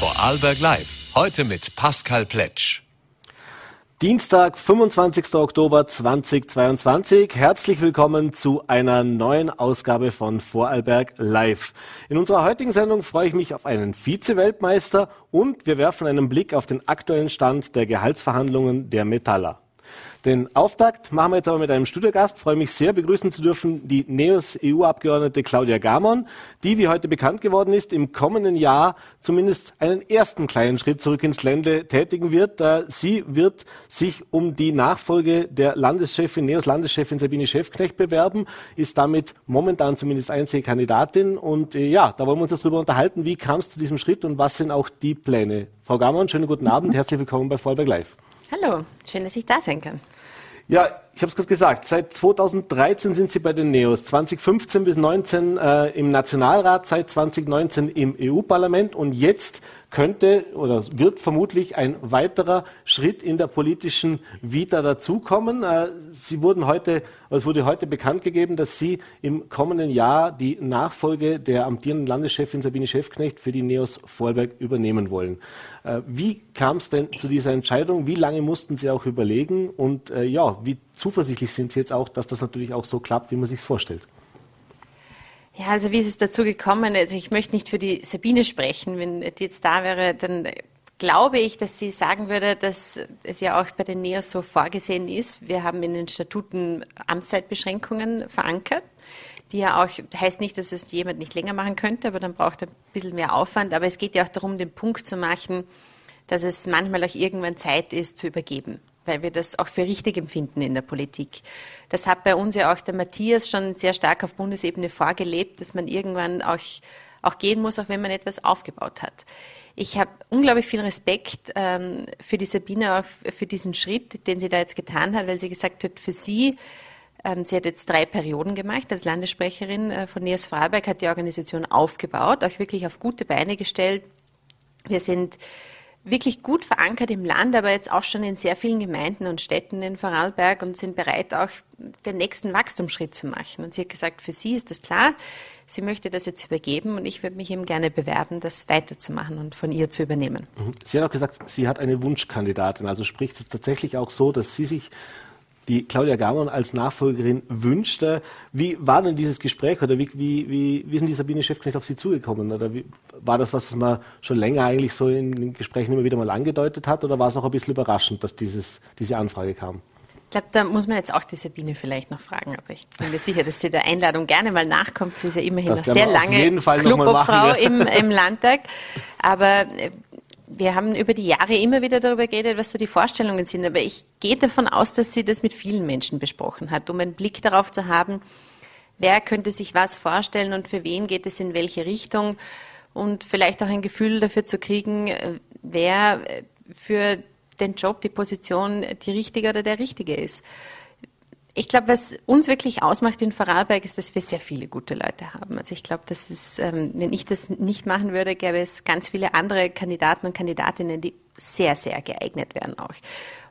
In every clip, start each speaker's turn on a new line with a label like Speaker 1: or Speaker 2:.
Speaker 1: Vorarlberg Live. Heute mit Pascal Pletsch.
Speaker 2: Dienstag, 25. Oktober 2022. Herzlich willkommen zu einer neuen Ausgabe von Vorarlberg Live. In unserer heutigen Sendung freue ich mich auf einen Vize-Weltmeister und wir werfen einen Blick auf den aktuellen Stand der Gehaltsverhandlungen der Metaller. Den Auftakt machen wir jetzt aber mit einem Studiogast. Ich freue mich sehr, begrüßen zu dürfen die NEOS EU-Abgeordnete Claudia Gamon, die, wie heute bekannt geworden ist, im kommenden Jahr zumindest einen ersten kleinen Schritt zurück ins Ländle tätigen wird. Sie wird sich um die Nachfolge der Landeschefin, NEOS Landeschefin Sabine Schäfknecht bewerben, ist damit momentan zumindest einzige Kandidatin. Und äh, ja, da wollen wir uns jetzt darüber unterhalten, wie kam es zu diesem Schritt und was sind auch die Pläne. Frau Gamon, schönen guten Abend, herzlich willkommen bei Vollberg Live.
Speaker 3: Hallo, schön, dass ich da sein kann.
Speaker 2: Ja, ich habe es gerade gesagt, seit 2013 sind Sie bei den NEOS, 2015 bis 2019 äh, im Nationalrat, seit 2019 im EU-Parlament und jetzt könnte oder wird vermutlich ein weiterer Schritt in der politischen Vita dazukommen. Äh, Sie wurden heute, es wurde heute bekannt gegeben, dass Sie im kommenden Jahr die Nachfolge der amtierenden Landeschefin Sabine Schäfknecht für die NEOS Vorarlberg übernehmen wollen. Äh, wie kam es denn zu dieser Entscheidung? Wie lange mussten Sie auch überlegen? Und äh, ja, wie zuversichtlich sind Sie jetzt auch, dass das natürlich auch so klappt, wie man sich vorstellt?
Speaker 3: Ja, also wie ist es dazu gekommen? Also ich möchte nicht für die Sabine sprechen. Wenn die jetzt da wäre, dann glaube ich, dass sie sagen würde, dass es ja auch bei den NEOS so vorgesehen ist. Wir haben in den Statuten Amtszeitbeschränkungen verankert, die ja auch, heißt nicht, dass es jemand nicht länger machen könnte, aber dann braucht er ein bisschen mehr Aufwand. Aber es geht ja auch darum, den Punkt zu machen, dass es manchmal auch irgendwann Zeit ist, zu übergeben weil wir das auch für richtig empfinden in der Politik. Das hat bei uns ja auch der Matthias schon sehr stark auf Bundesebene vorgelebt, dass man irgendwann auch, auch gehen muss, auch wenn man etwas aufgebaut hat. Ich habe unglaublich viel Respekt ähm, für die Sabine, auch für diesen Schritt, den sie da jetzt getan hat, weil sie gesagt hat, für sie, ähm, sie hat jetzt drei Perioden gemacht als Landessprecherin äh, von NEOS Vorarlberg, hat die Organisation aufgebaut, auch wirklich auf gute Beine gestellt. Wir sind wirklich gut verankert im Land, aber jetzt auch schon in sehr vielen Gemeinden und Städten in Vorarlberg und sind bereit, auch den nächsten Wachstumsschritt zu machen. Und sie hat gesagt, für sie ist das klar, sie möchte das jetzt übergeben und ich würde mich eben gerne bewerben, das weiterzumachen und von ihr zu übernehmen.
Speaker 2: Mhm. Sie hat auch gesagt, sie hat eine Wunschkandidatin. Also spricht es tatsächlich auch so, dass sie sich die Claudia Gamon als Nachfolgerin wünschte. Wie war denn dieses Gespräch oder wie, wie, wie, wie sind die Sabine Chefknecht auf Sie zugekommen? Oder wie, war das, was man schon länger eigentlich so in den Gesprächen immer wieder mal angedeutet hat oder war es auch ein bisschen überraschend, dass dieses, diese Anfrage kam?
Speaker 3: Ich glaube, da muss man jetzt auch die Sabine vielleicht noch fragen, aber ich bin mir sicher, dass sie der Einladung gerne mal nachkommt. Sie ist ja immerhin noch sehr lange Clubobfrau im, im Landtag. Aber äh, wir haben über die Jahre immer wieder darüber geredet, was so die Vorstellungen sind. Aber ich gehe davon aus, dass sie das mit vielen Menschen besprochen hat, um einen Blick darauf zu haben, wer könnte sich was vorstellen und für wen geht es in welche Richtung und vielleicht auch ein Gefühl dafür zu kriegen, wer für den Job, die Position die richtige oder der richtige ist ich glaube, was uns wirklich ausmacht in Vorarlberg, ist, dass wir sehr viele gute Leute haben. Also ich glaube, dass es, ähm, wenn ich das nicht machen würde, gäbe es ganz viele andere Kandidaten und Kandidatinnen, die sehr, sehr geeignet wären auch.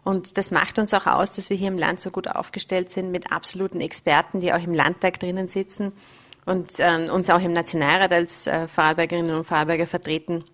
Speaker 3: Und das macht uns auch aus, dass wir hier im Land so gut aufgestellt sind mit absoluten Experten, die auch im Landtag drinnen sitzen und ähm, uns auch im Nationalrat als äh, Vorarlbergerinnen und Vorarlberger vertreten.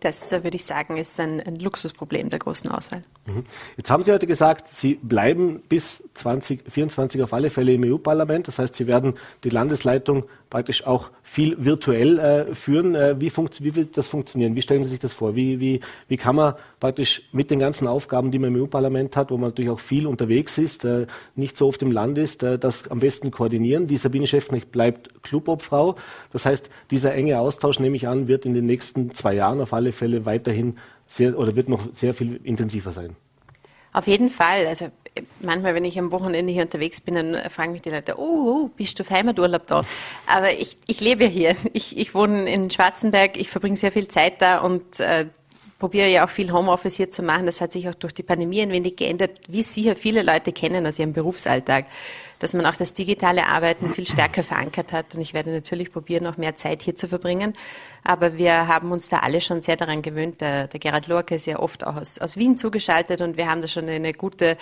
Speaker 3: Das äh, würde ich sagen, ist ein, ein Luxusproblem der großen Auswahl.
Speaker 2: Mhm. Jetzt haben Sie heute gesagt, Sie bleiben bis 2024 auf alle Fälle im EU-Parlament. Das heißt, Sie werden die Landesleitung praktisch auch viel virtuell äh, führen. Äh, wie, wie, wird das funktionieren? Wie stellen Sie sich das vor? Wie, wie, wie kann man praktisch mit den ganzen Aufgaben, die man im EU-Parlament hat, wo man natürlich auch viel unterwegs ist, äh, nicht so oft im Land ist, äh, das am besten koordinieren? Die Sabine Schäfknecht bleibt Clubobfrau. Das heißt, dieser enge Austausch, nehme ich an, wird in den nächsten zwei Jahren auf alle Fälle weiterhin sehr oder wird noch sehr viel intensiver sein.
Speaker 3: Auf jeden Fall. Also manchmal, wenn ich am Wochenende hier unterwegs bin, dann fragen mich die Leute, oh, oh bist du auf Heimaturlaub da? Aber ich, ich lebe hier. Ich, ich wohne in Schwarzenberg, ich verbringe sehr viel Zeit da und äh, probiere ja auch viel Homeoffice hier zu machen. Das hat sich auch durch die Pandemie ein wenig geändert, wie sicher viele Leute kennen aus ihrem Berufsalltag, dass man auch das digitale Arbeiten viel stärker verankert hat. Und ich werde natürlich probieren, noch mehr Zeit hier zu verbringen. Aber wir haben uns da alle schon sehr daran gewöhnt. Der, der Gerhard Lorke ist ja oft auch aus, aus Wien zugeschaltet und wir haben da schon eine gute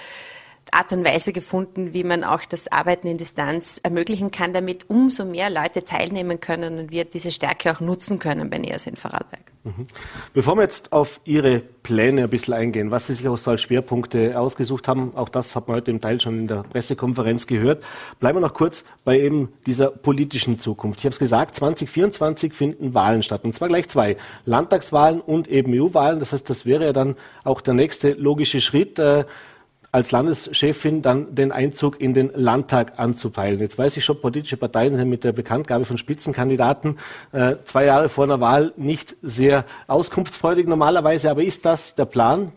Speaker 3: Art und Weise gefunden, wie man auch das Arbeiten in Distanz ermöglichen kann, damit umso mehr Leute teilnehmen können und wir diese Stärke auch nutzen können bei NEAS in Vorarlberg.
Speaker 2: Mhm. Bevor wir jetzt auf Ihre Pläne ein bisschen eingehen, was Sie sich auch so als Schwerpunkte ausgesucht haben, auch das hat man heute im Teil schon in der Pressekonferenz gehört, bleiben wir noch kurz bei eben dieser politischen Zukunft. Ich habe es gesagt, 2024 finden Wahlen statt und zwar gleich zwei, Landtagswahlen und eben EU-Wahlen. Das heißt, das wäre ja dann auch der nächste logische Schritt. Als Landeschefin dann den Einzug in den Landtag anzupeilen. Jetzt weiß ich schon, politische Parteien sind mit der Bekanntgabe von Spitzenkandidaten äh, zwei Jahre vor einer Wahl nicht sehr auskunftsfreudig normalerweise, aber ist das der Plan?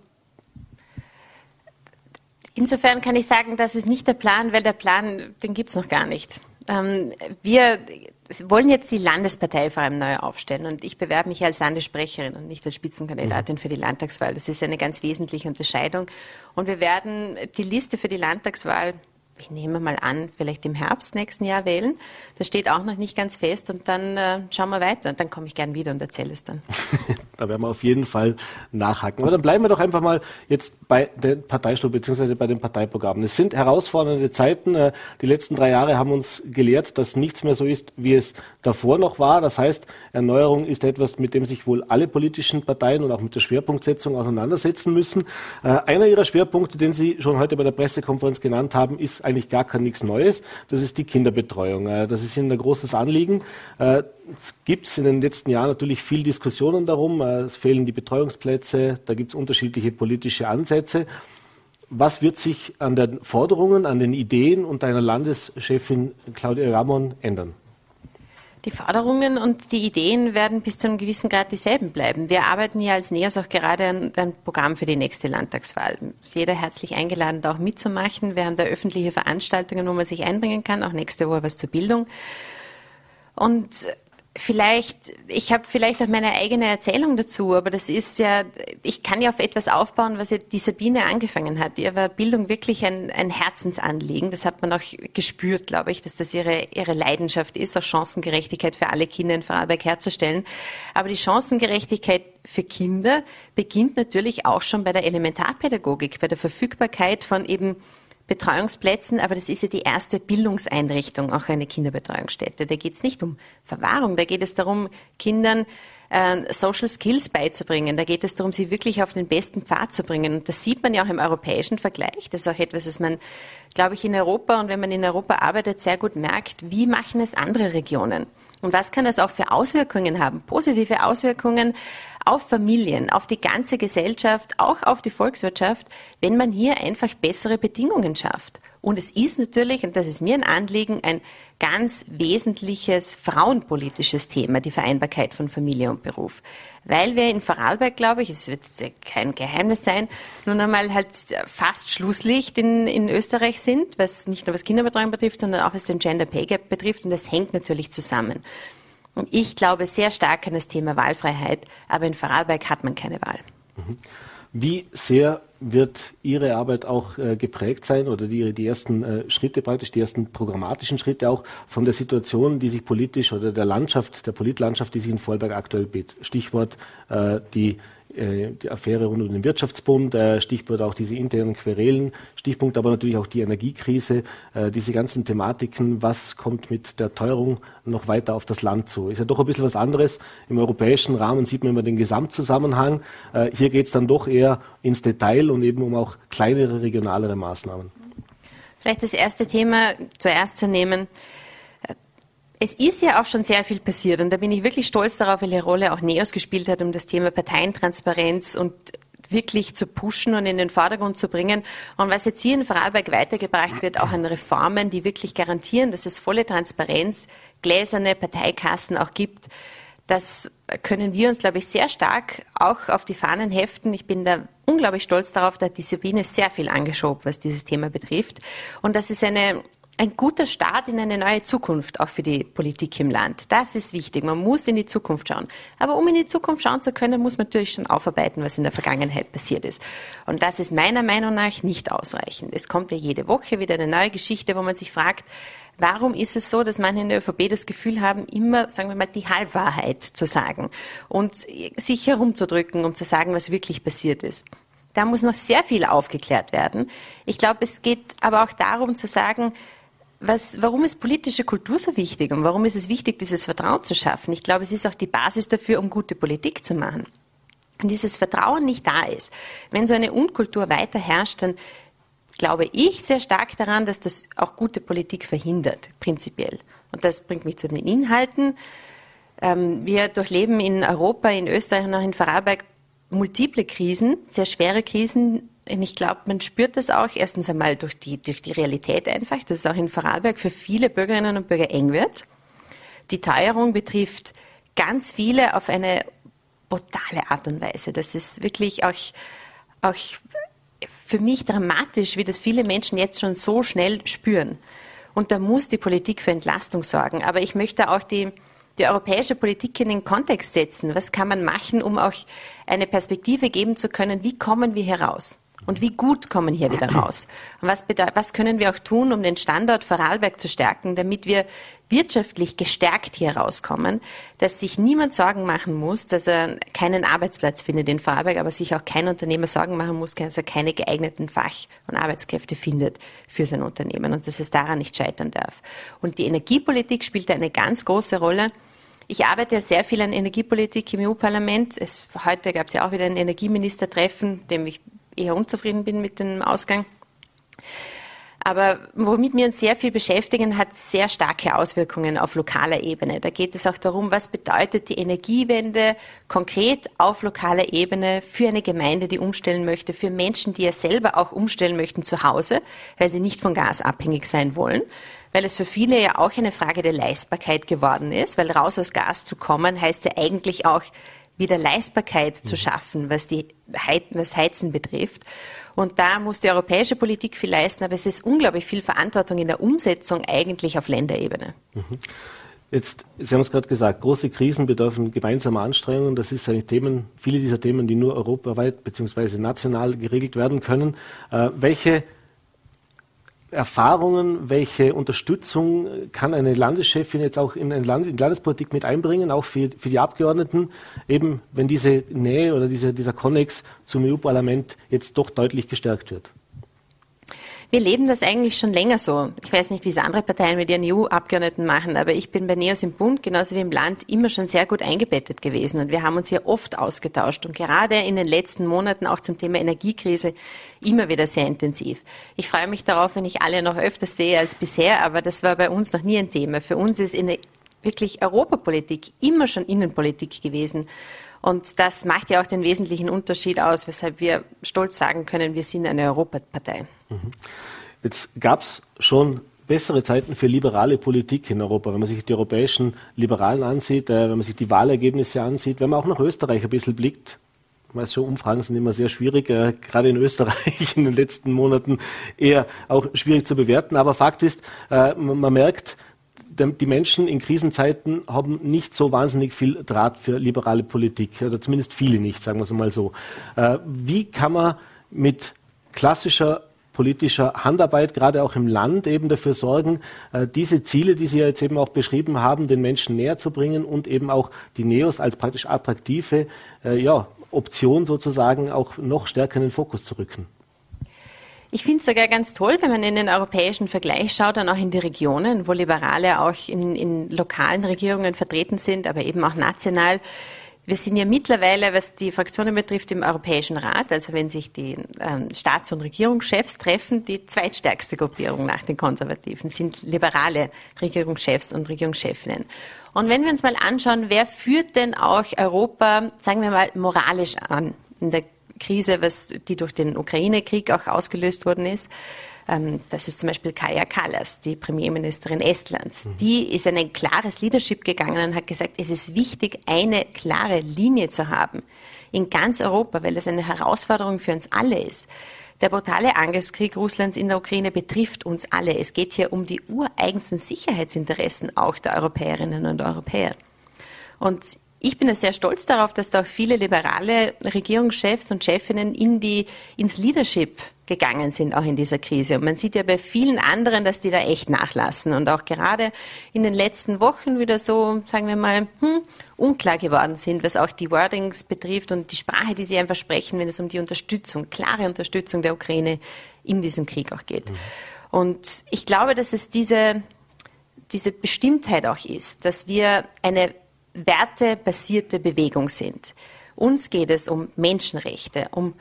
Speaker 3: Insofern kann ich sagen, das ist nicht der Plan, weil der Plan, den gibt es noch gar nicht. Ähm, wir wollen jetzt die Landespartei vor allem neu aufstellen und ich bewerbe mich als Landessprecherin und nicht als Spitzenkandidatin mhm. für die Landtagswahl. Das ist eine ganz wesentliche Unterscheidung. Und wir werden die Liste für die Landtagswahl ich nehme mal an, vielleicht im Herbst nächsten Jahr wählen. Das steht auch noch nicht ganz fest und dann äh, schauen wir weiter. Dann komme ich gern wieder und erzähle es dann.
Speaker 2: da werden wir auf jeden Fall nachhaken. Aber dann bleiben wir doch einfach mal jetzt bei den Parteistuhl bzw. bei den Parteiprogrammen. Es sind herausfordernde Zeiten. Äh, die letzten drei Jahre haben uns gelehrt, dass nichts mehr so ist, wie es davor noch war. Das heißt, Erneuerung ist etwas, mit dem sich wohl alle politischen Parteien und auch mit der Schwerpunktsetzung auseinandersetzen müssen. Äh, einer Ihrer Schwerpunkte, den Sie schon heute bei der Pressekonferenz genannt haben, ist eigentlich gar kein nichts Neues. Das ist die Kinderbetreuung. Äh, das ist Ihnen ein großes Anliegen. Äh, es gibt in den letzten Jahren natürlich viel Diskussionen darum. Äh, es fehlen die Betreuungsplätze. Da gibt es unterschiedliche politische Ansätze. Was wird sich an den Forderungen, an den Ideen und einer Landeschefin Claudia Ramon ändern?
Speaker 3: Die Forderungen und die Ideen werden bis zu einem gewissen Grad dieselben bleiben. Wir arbeiten ja als NEAS auch gerade an einem Programm für die nächste Landtagswahl. Ist jeder herzlich eingeladen, da auch mitzumachen. Wir haben da öffentliche Veranstaltungen, wo man sich einbringen kann, auch nächste Woche was zur Bildung. Und Vielleicht, ich habe vielleicht auch meine eigene Erzählung dazu, aber das ist ja, ich kann ja auf etwas aufbauen, was ja die Sabine angefangen hat. Ihr war Bildung wirklich ein, ein Herzensanliegen. Das hat man auch gespürt, glaube ich, dass das ihre, ihre Leidenschaft ist, auch Chancengerechtigkeit für alle Kinder in Vorarlberg herzustellen. Aber die Chancengerechtigkeit für Kinder beginnt natürlich auch schon bei der Elementarpädagogik, bei der Verfügbarkeit von eben Betreuungsplätzen, aber das ist ja die erste Bildungseinrichtung, auch eine Kinderbetreuungsstätte. Da geht es nicht um Verwahrung, da geht es darum, Kindern äh, Social Skills beizubringen. Da geht es darum, sie wirklich auf den besten Pfad zu bringen. Und das sieht man ja auch im europäischen Vergleich. Das ist auch etwas, was man, glaube ich, in Europa und wenn man in Europa arbeitet, sehr gut merkt, wie machen es andere Regionen. Und was kann das auch für Auswirkungen haben? Positive Auswirkungen auf Familien, auf die ganze Gesellschaft, auch auf die Volkswirtschaft, wenn man hier einfach bessere Bedingungen schafft. Und es ist natürlich, und das ist mir ein Anliegen, ein ganz wesentliches frauenpolitisches Thema, die Vereinbarkeit von Familie und Beruf. Weil wir in Vorarlberg, glaube ich, es wird kein Geheimnis sein, nun einmal halt fast Schlusslicht in, in Österreich sind, was nicht nur was Kinderbetreuung betrifft, sondern auch was den Gender Pay Gap betrifft. Und das hängt natürlich zusammen. Und ich glaube sehr stark an das Thema Wahlfreiheit, aber in Vorarlberg hat man keine Wahl.
Speaker 2: Mhm. Wie sehr wird Ihre Arbeit auch äh, geprägt sein oder die, die ersten äh, Schritte praktisch, die ersten programmatischen Schritte auch von der Situation, die sich politisch oder der Landschaft, der Politlandschaft, die sich in Vorarlberg aktuell bietet? Stichwort äh, die die Affäre rund um den Wirtschaftsbund, äh, Stichwort auch diese internen Querelen, Stichpunkt aber natürlich auch die Energiekrise, äh, diese ganzen Thematiken, was kommt mit der Teuerung noch weiter auf das Land zu. Ist ja doch ein bisschen was anderes. Im europäischen Rahmen sieht man immer den Gesamtzusammenhang. Hier geht es dann doch eher ins Detail und eben um auch kleinere, regionalere Maßnahmen.
Speaker 3: Vielleicht das erste Thema zuerst zu nehmen. Es ist ja auch schon sehr viel passiert und da bin ich wirklich stolz darauf, welche Rolle auch NEOS gespielt hat, um das Thema Parteientransparenz und wirklich zu pushen und in den Vordergrund zu bringen. Und was jetzt hier in Vorarlberg weitergebracht wird, auch an Reformen, die wirklich garantieren, dass es volle Transparenz, gläserne Parteikassen auch gibt, das können wir uns, glaube ich, sehr stark auch auf die Fahnen heften. Ich bin da unglaublich stolz darauf, da hat die Sabine sehr viel angeschoben, was dieses Thema betrifft. Und das ist eine ein guter Start in eine neue Zukunft, auch für die Politik im Land. Das ist wichtig. Man muss in die Zukunft schauen. Aber um in die Zukunft schauen zu können, muss man natürlich schon aufarbeiten, was in der Vergangenheit passiert ist. Und das ist meiner Meinung nach nicht ausreichend. Es kommt ja jede Woche wieder eine neue Geschichte, wo man sich fragt, Warum ist es so, dass manche in der ÖVP das Gefühl haben, immer, sagen wir mal, die Halbwahrheit zu sagen und sich herumzudrücken, um zu sagen, was wirklich passiert ist? Da muss noch sehr viel aufgeklärt werden. Ich glaube, es geht aber auch darum zu sagen, was, warum ist politische Kultur so wichtig und warum ist es wichtig, dieses Vertrauen zu schaffen? Ich glaube, es ist auch die Basis dafür, um gute Politik zu machen. Und dieses Vertrauen nicht da ist, wenn so eine Unkultur weiter herrscht, dann glaube ich sehr stark daran, dass das auch gute Politik verhindert, prinzipiell. Und das bringt mich zu den Inhalten. Ähm, wir durchleben in Europa, in Österreich und auch in Vorarlberg multiple Krisen, sehr schwere Krisen. Ich glaube, man spürt das auch erstens einmal durch die, durch die Realität einfach, dass es auch in Vorarlberg für viele Bürgerinnen und Bürger eng wird. Die Teuerung betrifft ganz viele auf eine brutale Art und Weise. Das ist wirklich auch, auch für mich dramatisch, wie das viele Menschen jetzt schon so schnell spüren. Und da muss die Politik für Entlastung sorgen. Aber ich möchte auch die, die europäische Politik in den Kontext setzen. Was kann man machen, um auch eine Perspektive geben zu können? Wie kommen wir heraus? Und wie gut kommen hier wieder raus? Und was, was können wir auch tun, um den Standort Vorarlberg zu stärken, damit wir wirtschaftlich gestärkt hier rauskommen, dass sich niemand Sorgen machen muss, dass er keinen Arbeitsplatz findet in Vorarlberg, aber sich auch kein Unternehmer Sorgen machen muss, dass er keine geeigneten Fach- und Arbeitskräfte findet für sein Unternehmen und dass es daran nicht scheitern darf. Und die Energiepolitik spielt eine ganz große Rolle. Ich arbeite ja sehr viel an Energiepolitik im EU-Parlament. Heute gab es ja auch wieder ein Energieministertreffen, dem ich eher unzufrieden bin mit dem Ausgang. Aber womit wir uns sehr viel beschäftigen, hat sehr starke Auswirkungen auf lokaler Ebene. Da geht es auch darum, was bedeutet die Energiewende konkret auf lokaler Ebene für eine Gemeinde, die umstellen möchte, für Menschen, die ja selber auch umstellen möchten zu Hause, weil sie nicht von Gas abhängig sein wollen. Weil es für viele ja auch eine Frage der Leistbarkeit geworden ist, weil raus aus Gas zu kommen heißt ja eigentlich auch wieder Leistbarkeit zu mhm. schaffen, was die was Heizen betrifft. Und da muss die europäische Politik viel leisten, aber es ist unglaublich viel Verantwortung in der Umsetzung eigentlich auf Länderebene.
Speaker 2: Mhm. Jetzt, Sie haben es gerade gesagt, große Krisen bedürfen gemeinsamer Anstrengungen. Das ist eigentlich Themen, viele dieser Themen, die nur europaweit bzw. national geregelt werden können. Äh, welche Erfahrungen, welche Unterstützung kann eine Landeschefin jetzt auch in, eine Land in Landespolitik mit einbringen, auch für, für die Abgeordneten, eben wenn diese Nähe oder diese, dieser Konnex zum EU-Parlament jetzt doch deutlich gestärkt wird?
Speaker 3: Wir leben das eigentlich schon länger so. Ich weiß nicht, wie es andere Parteien mit ihren EU-Abgeordneten machen, aber ich bin bei NEOS im Bund, genauso wie im Land, immer schon sehr gut eingebettet gewesen. Und wir haben uns hier oft ausgetauscht und gerade in den letzten Monaten auch zum Thema Energiekrise immer wieder sehr intensiv. Ich freue mich darauf, wenn ich alle noch öfters sehe als bisher, aber das war bei uns noch nie ein Thema. Für uns ist in wirklich Europapolitik immer schon Innenpolitik gewesen. Und das macht ja auch den wesentlichen Unterschied aus, weshalb wir stolz sagen können, wir sind eine Europapartei. Mhm.
Speaker 2: Jetzt gab es schon bessere Zeiten für liberale Politik in Europa, wenn man sich die europäischen Liberalen ansieht, äh, wenn man sich die Wahlergebnisse ansieht, wenn man auch nach Österreich ein bisschen blickt. Ich weiß schon, Umfragen sind immer sehr schwierig, äh, gerade in Österreich in den letzten Monaten eher auch schwierig zu bewerten. Aber Fakt ist, äh, man merkt, die Menschen in Krisenzeiten haben nicht so wahnsinnig viel Draht für liberale Politik, oder zumindest viele nicht, sagen wir es mal so. Äh, wie kann man mit klassischer politischer Handarbeit, gerade auch im Land, eben dafür sorgen, äh, diese Ziele, die Sie ja jetzt eben auch beschrieben haben, den Menschen näher zu bringen und eben auch die Neos als praktisch attraktive äh, ja, Option sozusagen auch noch stärker in den Fokus zu rücken?
Speaker 3: Ich finde es sogar ganz toll, wenn man in den europäischen Vergleich schaut, dann auch in die Regionen, wo Liberale auch in, in lokalen Regierungen vertreten sind, aber eben auch national. Wir sind ja mittlerweile, was die Fraktionen betrifft, im Europäischen Rat, also wenn sich die ähm, Staats- und Regierungschefs treffen, die zweitstärkste Gruppierung nach den Konservativen sind liberale Regierungschefs und Regierungschefinnen. Und wenn wir uns mal anschauen, wer führt denn auch Europa, sagen wir mal, moralisch an in der Krise, was, die durch den Ukraine-Krieg auch ausgelöst worden ist. Ähm, das ist zum Beispiel Kaya Kallas, die Premierministerin Estlands. Mhm. Die ist in ein klares Leadership gegangen und hat gesagt, es ist wichtig, eine klare Linie zu haben in ganz Europa, weil das eine Herausforderung für uns alle ist. Der brutale Angriffskrieg Russlands in der Ukraine betrifft uns alle. Es geht hier um die ureigensten Sicherheitsinteressen auch der Europäerinnen und Europäer. Und ich bin sehr stolz darauf, dass da auch viele liberale Regierungschefs und Chefinnen in die, ins Leadership gegangen sind, auch in dieser Krise. Und man sieht ja bei vielen anderen, dass die da echt nachlassen und auch gerade in den letzten Wochen wieder so, sagen wir mal, hm, unklar geworden sind, was auch die Wordings betrifft und die Sprache, die sie einfach sprechen, wenn es um die Unterstützung, klare Unterstützung der Ukraine in diesem Krieg auch geht. Mhm. Und ich glaube, dass es diese, diese Bestimmtheit auch ist, dass wir eine wertebasierte Bewegung sind. Uns geht es um Menschenrechte, um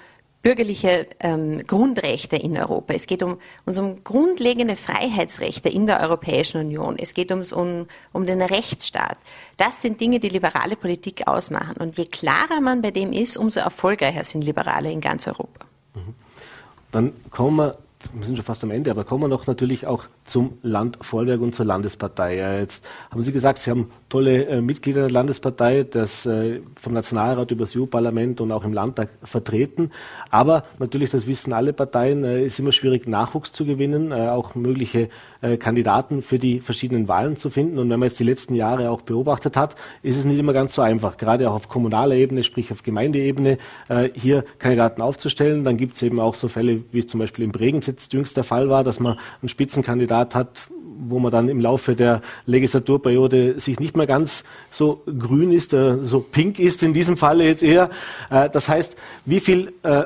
Speaker 3: bürgerliche ähm, Grundrechte in Europa. Es geht um, uns um grundlegende Freiheitsrechte in der Europäischen Union. Es geht ums, um, um den Rechtsstaat. Das sind Dinge, die liberale Politik ausmachen. Und je klarer man bei dem ist, umso erfolgreicher sind Liberale in ganz Europa.
Speaker 2: Mhm. Dann kommen wir wir sind schon fast am Ende, aber kommen wir noch natürlich auch zum Land Vorwerk und zur Landespartei. Jetzt haben Sie gesagt, Sie haben tolle äh, Mitglieder der Landespartei, das äh, vom Nationalrat über das EU-Parlament und auch im Landtag vertreten. Aber natürlich, das wissen alle Parteien, äh, ist immer schwierig, Nachwuchs zu gewinnen, äh, auch mögliche äh, Kandidaten für die verschiedenen Wahlen zu finden. Und wenn man jetzt die letzten Jahre auch beobachtet hat, ist es nicht immer ganz so einfach, gerade auch auf kommunaler Ebene, sprich auf Gemeindeebene, äh, hier Kandidaten aufzustellen. Dann gibt es eben auch so Fälle, wie es zum Beispiel im Bregenz jüngst der Fall war, dass man einen Spitzenkandidat hat, wo man dann im Laufe der Legislaturperiode sich nicht mehr ganz so grün ist, äh, so pink ist in diesem Falle jetzt eher. Äh, das heißt, wie viel äh,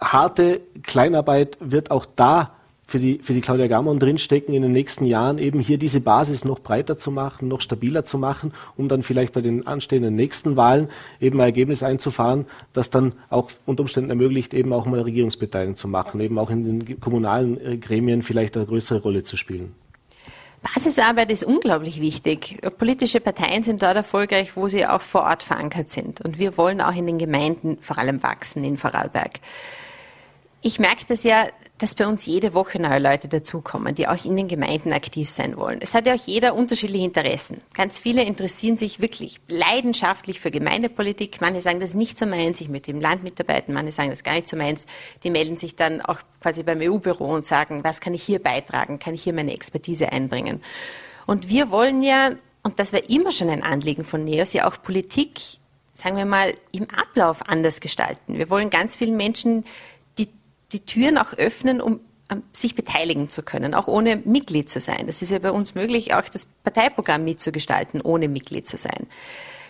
Speaker 2: harte Kleinarbeit wird auch da für die, für die Claudia Gammon drinstecken, in den nächsten Jahren eben hier diese Basis noch breiter zu machen, noch stabiler zu machen, um dann vielleicht bei den anstehenden nächsten Wahlen eben ein Ergebnis einzufahren, das dann auch unter Umständen ermöglicht, eben auch mal Regierungsbeteiligung zu machen, eben auch in den kommunalen äh, Gremien vielleicht eine größere Rolle zu spielen.
Speaker 3: Basisarbeit ist unglaublich wichtig. Politische Parteien sind dort erfolgreich, wo sie auch vor Ort verankert sind. Und wir wollen auch in den Gemeinden vor allem wachsen in Vorarlberg. Ich merke das ja dass bei uns jede Woche neue Leute dazukommen, die auch in den Gemeinden aktiv sein wollen. Es hat ja auch jeder unterschiedliche Interessen. Ganz viele interessieren sich wirklich leidenschaftlich für Gemeindepolitik. Manche sagen, das ist nicht so meins, ich möchte im Land mitarbeiten. Manche sagen, das ist gar nicht so meins. Die melden sich dann auch quasi beim EU-Büro und sagen, was kann ich hier beitragen? Kann ich hier meine Expertise einbringen? Und wir wollen ja, und das war immer schon ein Anliegen von NEOS, ja auch Politik sagen wir mal, im Ablauf anders gestalten. Wir wollen ganz vielen Menschen die Türen auch öffnen, um sich beteiligen zu können, auch ohne Mitglied zu sein. Das ist ja bei uns möglich, auch das Parteiprogramm mitzugestalten, ohne Mitglied zu sein.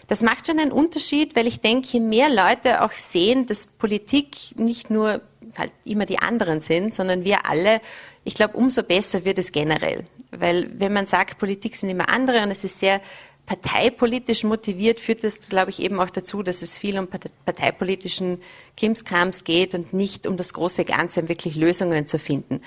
Speaker 3: Das macht schon einen Unterschied, weil ich denke, je mehr Leute auch sehen, dass Politik nicht nur halt immer die anderen sind, sondern wir alle, ich glaube, umso besser wird es generell. Weil wenn man sagt, Politik sind immer andere und es ist sehr parteipolitisch motiviert, führt das, glaube ich, eben auch dazu, dass es viel um parteipolitischen Krimskrams geht und nicht um das große Ganze, um wirklich Lösungen zu finden.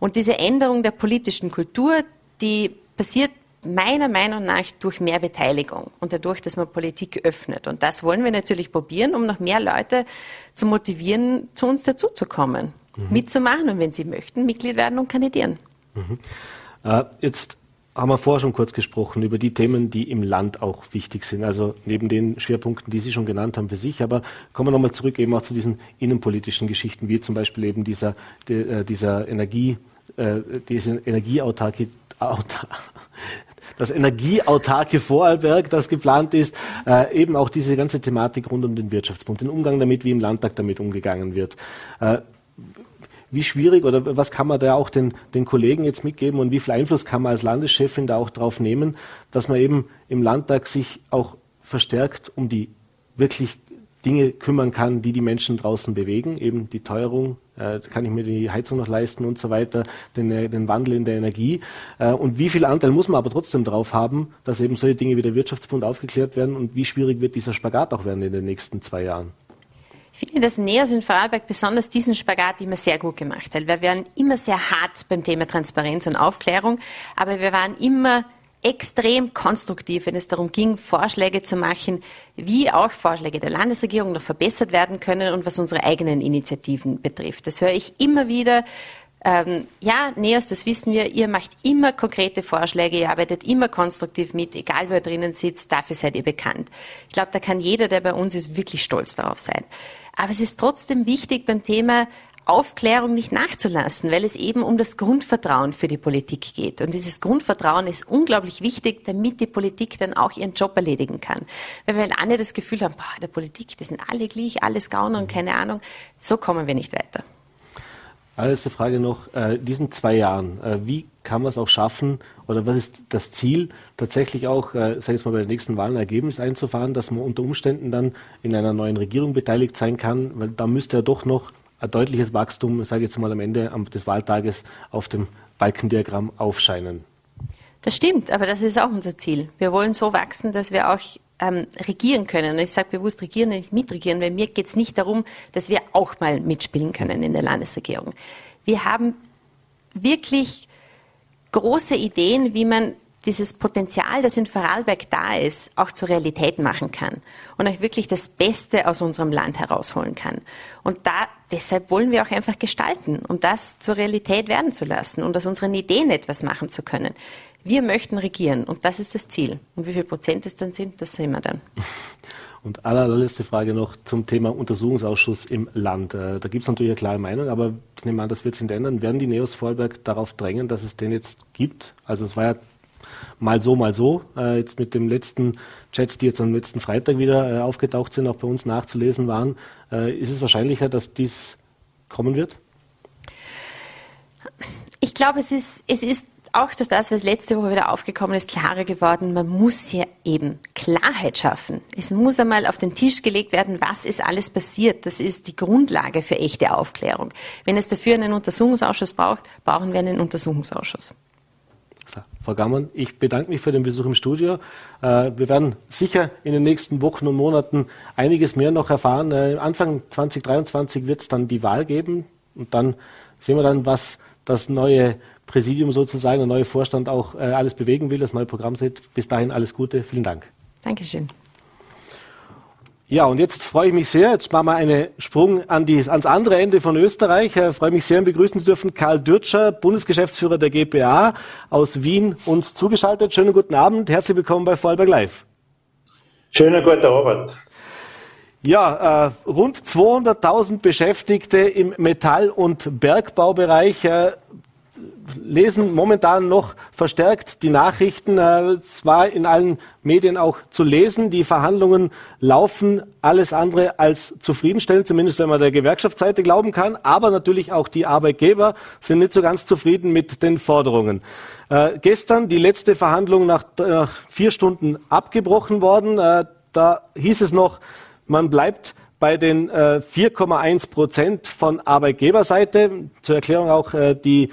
Speaker 3: Und diese Änderung der politischen Kultur, die passiert meiner Meinung nach durch mehr Beteiligung und dadurch, dass man Politik öffnet. Und das wollen wir natürlich probieren, um noch mehr Leute zu motivieren, zu uns dazuzukommen, mhm. mitzumachen und wenn sie möchten, Mitglied werden und kandidieren.
Speaker 2: Mhm. Äh, jetzt haben wir vorher schon kurz gesprochen über die Themen, die im Land auch wichtig sind. Also neben den Schwerpunkten, die Sie schon genannt haben für sich. Aber kommen wir nochmal zurück eben auch zu diesen innenpolitischen Geschichten, wie zum Beispiel eben dieser, äh, dieser Energie, äh, diese Energieautarkie, das energieautarke Vorarlberg, das geplant ist, äh, eben auch diese ganze Thematik rund um den Wirtschaftspunkt, den Umgang damit, wie im Landtag damit umgegangen wird. Äh, wie schwierig oder was kann man da auch den, den Kollegen jetzt mitgeben und wie viel Einfluss kann man als Landeschefin da auch drauf nehmen, dass man eben im Landtag sich auch verstärkt um die wirklich Dinge kümmern kann, die die Menschen draußen bewegen, eben die Teuerung, äh, kann ich mir die Heizung noch leisten und so weiter, den, äh, den Wandel in der Energie. Äh, und wie viel Anteil muss man aber trotzdem drauf haben, dass eben solche Dinge wie der Wirtschaftsbund aufgeklärt werden und wie schwierig wird dieser Spagat auch werden in den nächsten zwei Jahren?
Speaker 3: Ich finde, dass Neos in Vorarlberg besonders diesen Spagat immer sehr gut gemacht hat. Wir waren immer sehr hart beim Thema Transparenz und Aufklärung, aber wir waren immer extrem konstruktiv, wenn es darum ging, Vorschläge zu machen, wie auch Vorschläge der Landesregierung noch verbessert werden können und was unsere eigenen Initiativen betrifft. Das höre ich immer wieder. Ähm, ja, Neos, das wissen wir, ihr macht immer konkrete Vorschläge, ihr arbeitet immer konstruktiv mit, egal wer drinnen sitzt, dafür seid ihr bekannt. Ich glaube, da kann jeder, der bei uns ist, wirklich stolz darauf sein. Aber es ist trotzdem wichtig beim Thema Aufklärung nicht nachzulassen, weil es eben um das Grundvertrauen für die Politik geht. Und dieses Grundvertrauen ist unglaublich wichtig, damit die Politik dann auch ihren Job erledigen kann. Weil wir alle das Gefühl haben, boah, der Politik, die sind alle gleich, alles Gauner und keine Ahnung, so kommen wir nicht weiter.
Speaker 2: Allerletzte Frage noch, äh, diesen zwei Jahren, äh, wie kann man es auch schaffen oder was ist das Ziel, tatsächlich auch, äh, sag ich mal, bei den nächsten Wahlen ein Ergebnis einzufahren, dass man unter Umständen dann in einer neuen Regierung beteiligt sein kann, weil da müsste ja doch noch ein deutliches Wachstum, sage ich jetzt mal am Ende des Wahltages, auf dem Balkendiagramm aufscheinen.
Speaker 3: Das stimmt, aber das ist auch unser Ziel. Wir wollen so wachsen, dass wir auch ähm, regieren können. Und ich sage bewusst regieren, nicht mitregieren, weil mir geht es nicht darum, dass wir auch mal mitspielen können in der Landesregierung. Wir haben wirklich große Ideen, wie man dieses Potenzial, das in Vorarlberg da ist, auch zur Realität machen kann und auch wirklich das Beste aus unserem Land herausholen kann. Und da, deshalb wollen wir auch einfach gestalten, um das zur Realität werden zu lassen und aus unseren Ideen etwas machen zu können. Wir möchten regieren und das ist das Ziel. Und wie viel Prozent es dann sind, das sehen wir dann.
Speaker 2: Und allerletzte Frage noch zum Thema Untersuchungsausschuss im Land. Äh, da gibt es natürlich eine klare Meinung, aber ich nehme an, das wird sich nicht ändern. Werden die Neos Vorarlberg darauf drängen, dass es den jetzt gibt? Also es war ja mal so, mal so. Äh, jetzt mit den letzten Chats, die jetzt am letzten Freitag wieder äh, aufgetaucht sind, auch bei uns nachzulesen waren, ist es wahrscheinlicher, dass dies kommen wird?
Speaker 3: Ich glaube, es ist, es ist auch durch das, was letzte Woche wieder aufgekommen ist, klarer geworden, man muss hier eben Klarheit schaffen. Es muss einmal auf den Tisch gelegt werden, was ist alles passiert. Das ist die Grundlage für echte Aufklärung. Wenn es dafür einen Untersuchungsausschuss braucht, brauchen wir einen Untersuchungsausschuss.
Speaker 2: Frau Gammann, ich bedanke mich für den Besuch im Studio. Äh, wir werden sicher in den nächsten Wochen und Monaten einiges mehr noch erfahren. Äh, Anfang 2023 wird es dann die Wahl geben und dann sehen wir dann, was das neue Präsidium sozusagen, der neue Vorstand auch äh, alles bewegen will, das neue Programm sieht. Bis dahin alles Gute. Vielen Dank.
Speaker 3: Dankeschön.
Speaker 2: Ja, und jetzt freue ich mich sehr, jetzt machen wir einen Sprung an die, ans andere Ende von Österreich. Ich äh, freue mich sehr, begrüßen zu dürfen Karl Dürtscher, Bundesgeschäftsführer der GPA aus Wien, uns zugeschaltet. Schönen guten Abend, herzlich willkommen bei Vorarlberg Live.
Speaker 4: Schönen guten Abend.
Speaker 2: Ja, äh, rund 200.000 Beschäftigte im Metall- und Bergbaubereich. Äh, lesen momentan noch verstärkt die Nachrichten. Äh, es war in allen Medien auch zu lesen. Die Verhandlungen laufen alles andere als zufriedenstellend, zumindest wenn man der Gewerkschaftsseite glauben kann. Aber natürlich auch die Arbeitgeber sind nicht so ganz zufrieden mit den Forderungen. Äh, gestern die letzte Verhandlung nach, nach, vier Stunden abgebrochen worden. Äh, da hieß es noch, man bleibt bei den äh, 4,1 Prozent von Arbeitgeberseite. Zur Erklärung auch äh, die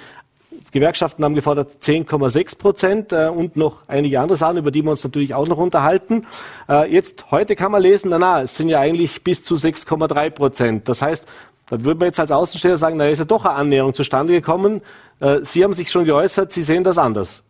Speaker 2: Gewerkschaften haben gefordert 10,6 Prozent äh, und noch einige andere Sachen, über die wir uns natürlich auch noch unterhalten. Äh, jetzt, heute kann man lesen, na, na, es sind ja eigentlich bis zu 6,3 Prozent. Das heißt, da würde man jetzt als Außensteller sagen, da ist ja doch eine Annäherung zustande gekommen. Äh, Sie haben sich schon geäußert, Sie sehen das anders.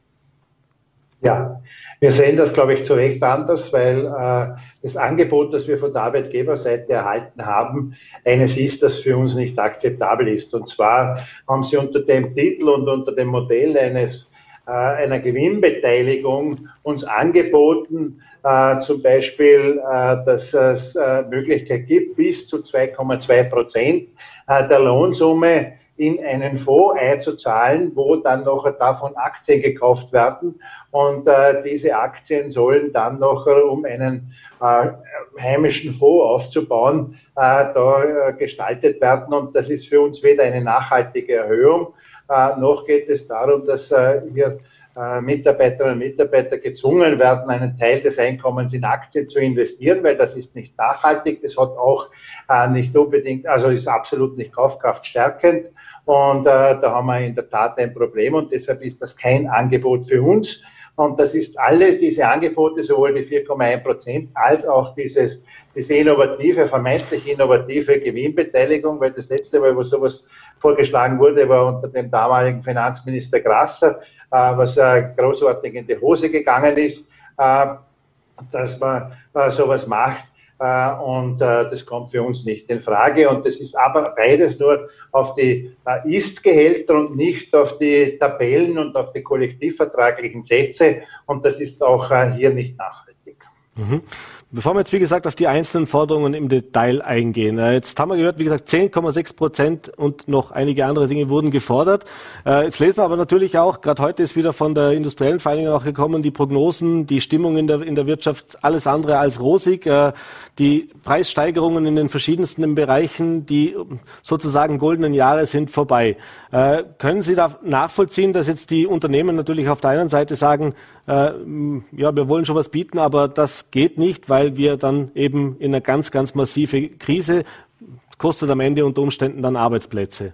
Speaker 4: Ja, wir sehen das, glaube ich, zu Recht anders, weil äh, das Angebot, das wir von der Arbeitgeberseite erhalten haben, eines ist, das für uns nicht akzeptabel ist. Und zwar haben sie unter dem Titel und unter dem Modell eines äh, einer Gewinnbeteiligung uns angeboten, äh, zum Beispiel, äh, dass es äh, Möglichkeit gibt, bis zu 2,2 Prozent äh, der Lohnsumme in einen Fonds einzuzahlen, wo dann noch davon Aktien gekauft werden. Und äh, diese Aktien sollen dann noch, um einen äh, heimischen Fonds aufzubauen, äh, da äh, gestaltet werden. Und das ist für uns weder eine nachhaltige Erhöhung, äh, noch geht es darum, dass äh, äh, Mitarbeiterinnen und Mitarbeiter gezwungen werden, einen Teil des Einkommens in Aktien zu investieren, weil das ist nicht nachhaltig, das hat auch äh, nicht unbedingt, also ist absolut nicht kaufkraftstärkend. Und äh, da haben wir in der Tat ein Problem und deshalb ist das kein Angebot für uns. Und das ist alle diese Angebote, sowohl die 4,1 Prozent als auch dieses, diese innovative, vermeintlich innovative Gewinnbeteiligung, weil das letzte Mal, wo sowas vorgeschlagen wurde, war unter dem damaligen Finanzminister Grasser, äh, was äh, großartig in die Hose gegangen ist, äh, dass man sowas macht. Und das kommt für uns nicht in Frage. Und das ist aber beides nur auf die Ist-Gehälter und nicht auf die Tabellen und auf die kollektivvertraglichen Sätze. Und das ist auch hier nicht nachhaltig.
Speaker 2: Mhm. Bevor wir jetzt, wie gesagt, auf die einzelnen Forderungen im Detail eingehen. Äh, jetzt haben wir gehört, wie gesagt, 10,6 Prozent und noch einige andere Dinge wurden gefordert. Äh, jetzt lesen wir aber natürlich auch, gerade heute ist wieder von der industriellen Vereinigung auch gekommen, die Prognosen, die Stimmung in der, in der Wirtschaft, alles andere als rosig. Äh, die Preissteigerungen in den verschiedensten Bereichen, die sozusagen goldenen Jahre sind vorbei. Können Sie da nachvollziehen, dass jetzt die Unternehmen natürlich auf der einen Seite sagen, ja, wir wollen schon was bieten, aber das geht nicht, weil wir dann eben in eine ganz, ganz massive Krise kostet am Ende unter Umständen dann Arbeitsplätze.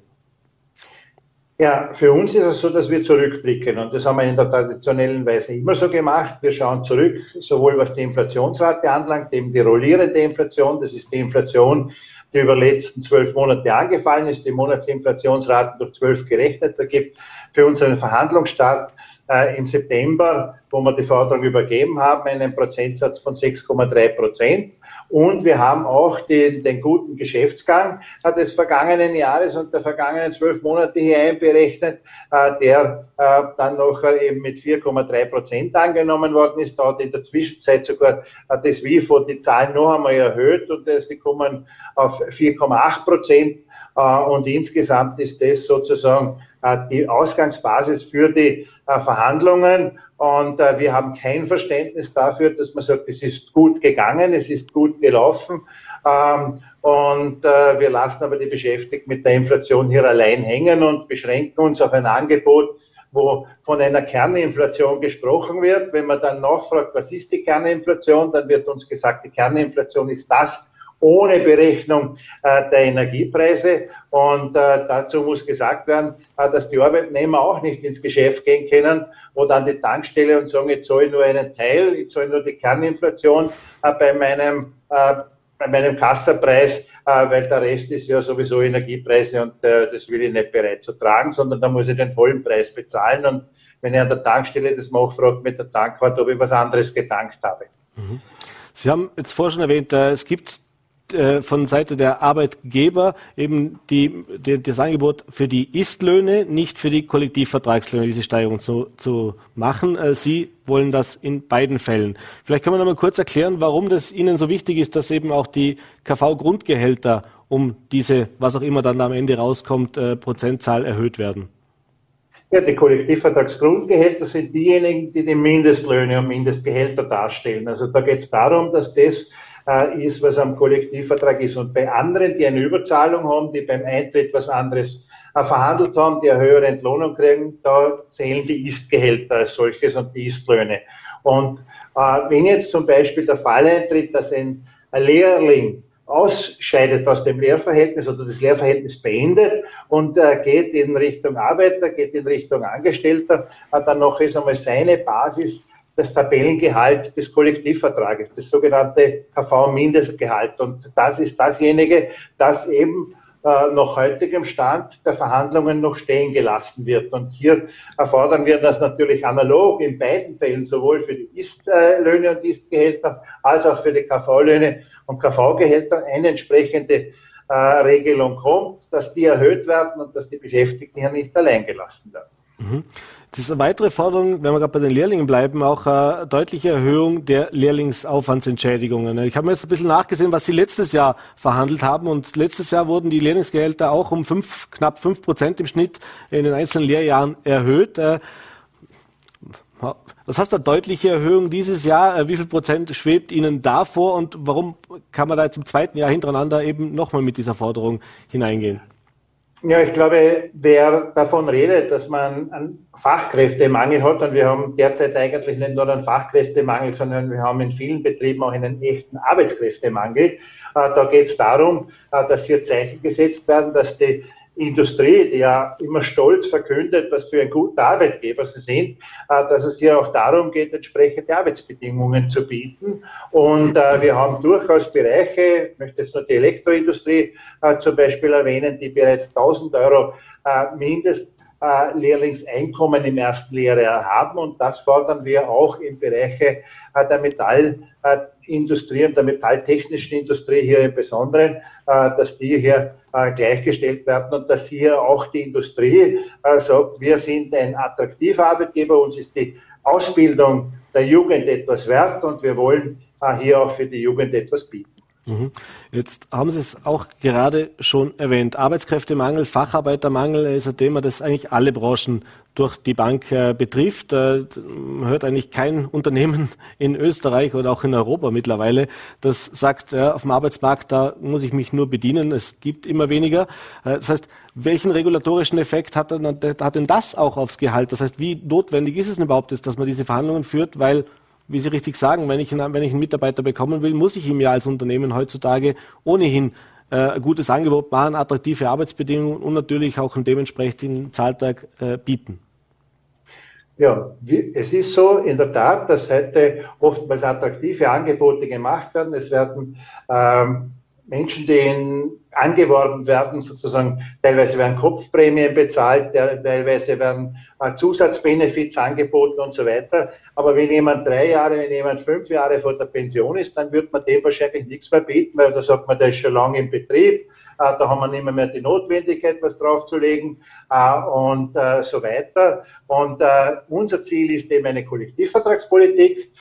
Speaker 4: Ja, für uns ist es so, dass wir zurückblicken und das haben wir in der traditionellen Weise immer so gemacht. Wir schauen zurück, sowohl was die Inflationsrate anlangt, eben die rollierende Inflation, das ist die Inflation, die über die letzten zwölf Monate angefallen ist, die Monatsinflationsraten durch zwölf gerechnet. Da gibt für unseren Verhandlungsstart äh, im September, wo wir die Forderung übergeben haben, einen Prozentsatz von 6,3 Prozent. Und wir haben auch den, den guten Geschäftsgang äh, des vergangenen Jahres und der vergangenen zwölf Monate hier einberechnet, äh, der äh, dann noch eben mit 4,3 Prozent angenommen worden ist. Da hat in der Zwischenzeit sogar das WIFO die Zahlen noch einmal erhöht und sie kommen auf 4,8 Prozent. Und insgesamt ist das sozusagen die Ausgangsbasis für die Verhandlungen. Und äh, wir haben kein Verständnis dafür, dass man sagt, es ist gut gegangen, es ist gut gelaufen. Ähm, und äh, wir lassen aber die Beschäftigten mit der Inflation hier allein hängen und beschränken uns auf ein Angebot, wo von einer Kerninflation gesprochen wird. Wenn man dann nachfragt, was ist die Kerninflation, dann wird uns gesagt, die Kerninflation ist das, ohne Berechnung äh, der Energiepreise. Und äh, dazu muss gesagt werden, äh, dass die Arbeitnehmer auch nicht ins Geschäft gehen können, wo dann die Tankstelle und sagen, ich zahle nur einen Teil, ich zahle nur die Kerninflation äh, bei meinem äh, bei meinem Kassapreis, äh, weil der Rest ist ja sowieso Energiepreise und das will ich nicht bereit zu tragen, sondern da muss ich den vollen Preis bezahlen. Und wenn ich an der Tankstelle das mache, fragt mit der Tankkarte, ob ich was anderes getankt habe.
Speaker 2: Mhm. Sie haben jetzt vorher schon erwähnt, äh, es gibt äh, von Seite der Arbeitgeber eben die, die, das Angebot für die Istlöhne, nicht für die Kollektivvertragslöhne, diese Steigerung zu, zu machen. Äh, Sie wollen das in beiden Fällen. Vielleicht können wir noch mal kurz erklären, warum das Ihnen so wichtig ist, dass eben auch die KV-Grundgehälter um diese, was auch immer dann am Ende rauskommt, äh, Prozentzahl erhöht werden.
Speaker 4: Ja, die Kollektivvertragsgrundgehälter sind diejenigen, die die Mindestlöhne und Mindestgehälter darstellen. Also da geht es darum, dass das äh, ist, was am Kollektivvertrag ist. Und bei anderen, die eine Überzahlung haben, die beim Eintritt was anderes äh, verhandelt haben, die eine höhere Entlohnung kriegen, da zählen die Istgehälter als solches und die Istlöhne. Und äh, wenn jetzt zum Beispiel der Fall eintritt, dass ein, ein Lehrling ausscheidet aus dem Lehrverhältnis oder das Lehrverhältnis beendet und äh, geht in Richtung Arbeiter, geht in Richtung Angestellter, äh, dann noch ist einmal seine Basis das Tabellengehalt des Kollektivvertrages, das sogenannte KV-Mindestgehalt. Und das ist dasjenige, das eben äh, nach heutigem Stand der Verhandlungen noch stehen gelassen wird. Und hier erfordern wir das natürlich analog in beiden Fällen, sowohl für die Ist-Löhne und Ist-Gehälter als auch für die KV-Löhne und KV-Gehälter eine entsprechende äh, Regelung kommt, dass die erhöht werden und dass die Beschäftigten hier nicht allein gelassen werden.
Speaker 2: Mhm. Das ist eine weitere Forderung, wenn wir gerade bei den Lehrlingen bleiben, auch eine deutliche Erhöhung der Lehrlingsaufwandsentschädigungen. Ich habe mir jetzt ein bisschen nachgesehen, was Sie letztes Jahr verhandelt haben. Und letztes Jahr wurden die Lehrlingsgehälter auch um fünf, knapp fünf Prozent im Schnitt in den einzelnen Lehrjahren erhöht. Äh, was heißt da deutliche Erhöhung dieses Jahr? Äh, wie viel Prozent schwebt Ihnen da vor und warum kann man da jetzt im zweiten Jahr hintereinander eben nochmal mit dieser Forderung hineingehen?
Speaker 4: Ja, ich glaube, wer davon redet, dass man einen Fachkräftemangel hat, und wir haben derzeit eigentlich nicht nur einen Fachkräftemangel, sondern wir haben in vielen Betrieben auch einen echten Arbeitskräftemangel. Äh, da geht es darum, äh, dass hier Zeichen gesetzt werden, dass die Industrie, die ja immer stolz verkündet, was für ein guter Arbeitgeber sie sind, äh, dass es hier auch darum geht, entsprechende Arbeitsbedingungen zu bieten. Und äh, wir haben durchaus Bereiche, ich möchte jetzt nur die Elektroindustrie äh, zum Beispiel erwähnen, die bereits 1000 Euro Mindest Lehrlingseinkommen im ersten Lehrjahr haben. Und das fordern wir auch im Bereich der Metallindustrie und der metalltechnischen Industrie hier im Besonderen, dass die hier äh, gleichgestellt werden und dass hier auch die Industrie äh, sagt, wir sind ein attraktiver Arbeitgeber, uns ist die Ausbildung der Jugend etwas wert und wir wollen hier auch für die Jugend etwas bieten.
Speaker 2: Mhm. Jetzt haben Sie es auch gerade schon erwähnt. Arbeitskräftemangel, Facharbeitermangel ist ein Thema, das eigentlich alle Branchen durch die Bank äh, betrifft. Äh, man hört eigentlich kein Unternehmen in Österreich oder auch in Europa mittlerweile, das sagt, äh, auf dem Arbeitsmarkt, da muss ich mich nur bedienen. Es gibt immer weniger. Äh, das heißt, welchen regulatorischen Effekt hat denn das auch aufs Gehalt? Das heißt, wie notwendig ist es denn überhaupt, dass man diese Verhandlungen führt? Weil wie Sie richtig sagen, wenn ich, einen, wenn ich einen Mitarbeiter bekommen will, muss ich ihm ja als Unternehmen heutzutage ohnehin äh, ein gutes Angebot machen, attraktive Arbeitsbedingungen und natürlich auch einen dementsprechenden Zahltag äh, bieten.
Speaker 4: Ja, es ist so in der Tat, dass heute oftmals attraktive Angebote gemacht werden. Es werden ähm, Menschen, in angeworben werden, sozusagen teilweise werden Kopfprämien bezahlt, teilweise werden äh, Zusatzbenefits angeboten und so weiter. Aber wenn jemand drei Jahre, wenn jemand fünf Jahre vor der Pension ist, dann wird man dem wahrscheinlich nichts mehr bieten, weil da sagt man, der ist schon lange im Betrieb, äh, da haben wir nicht mehr, mehr die Notwendigkeit, was draufzulegen äh, und so weiter. Und unser Ziel ist eben eine Kollektivvertragspolitik,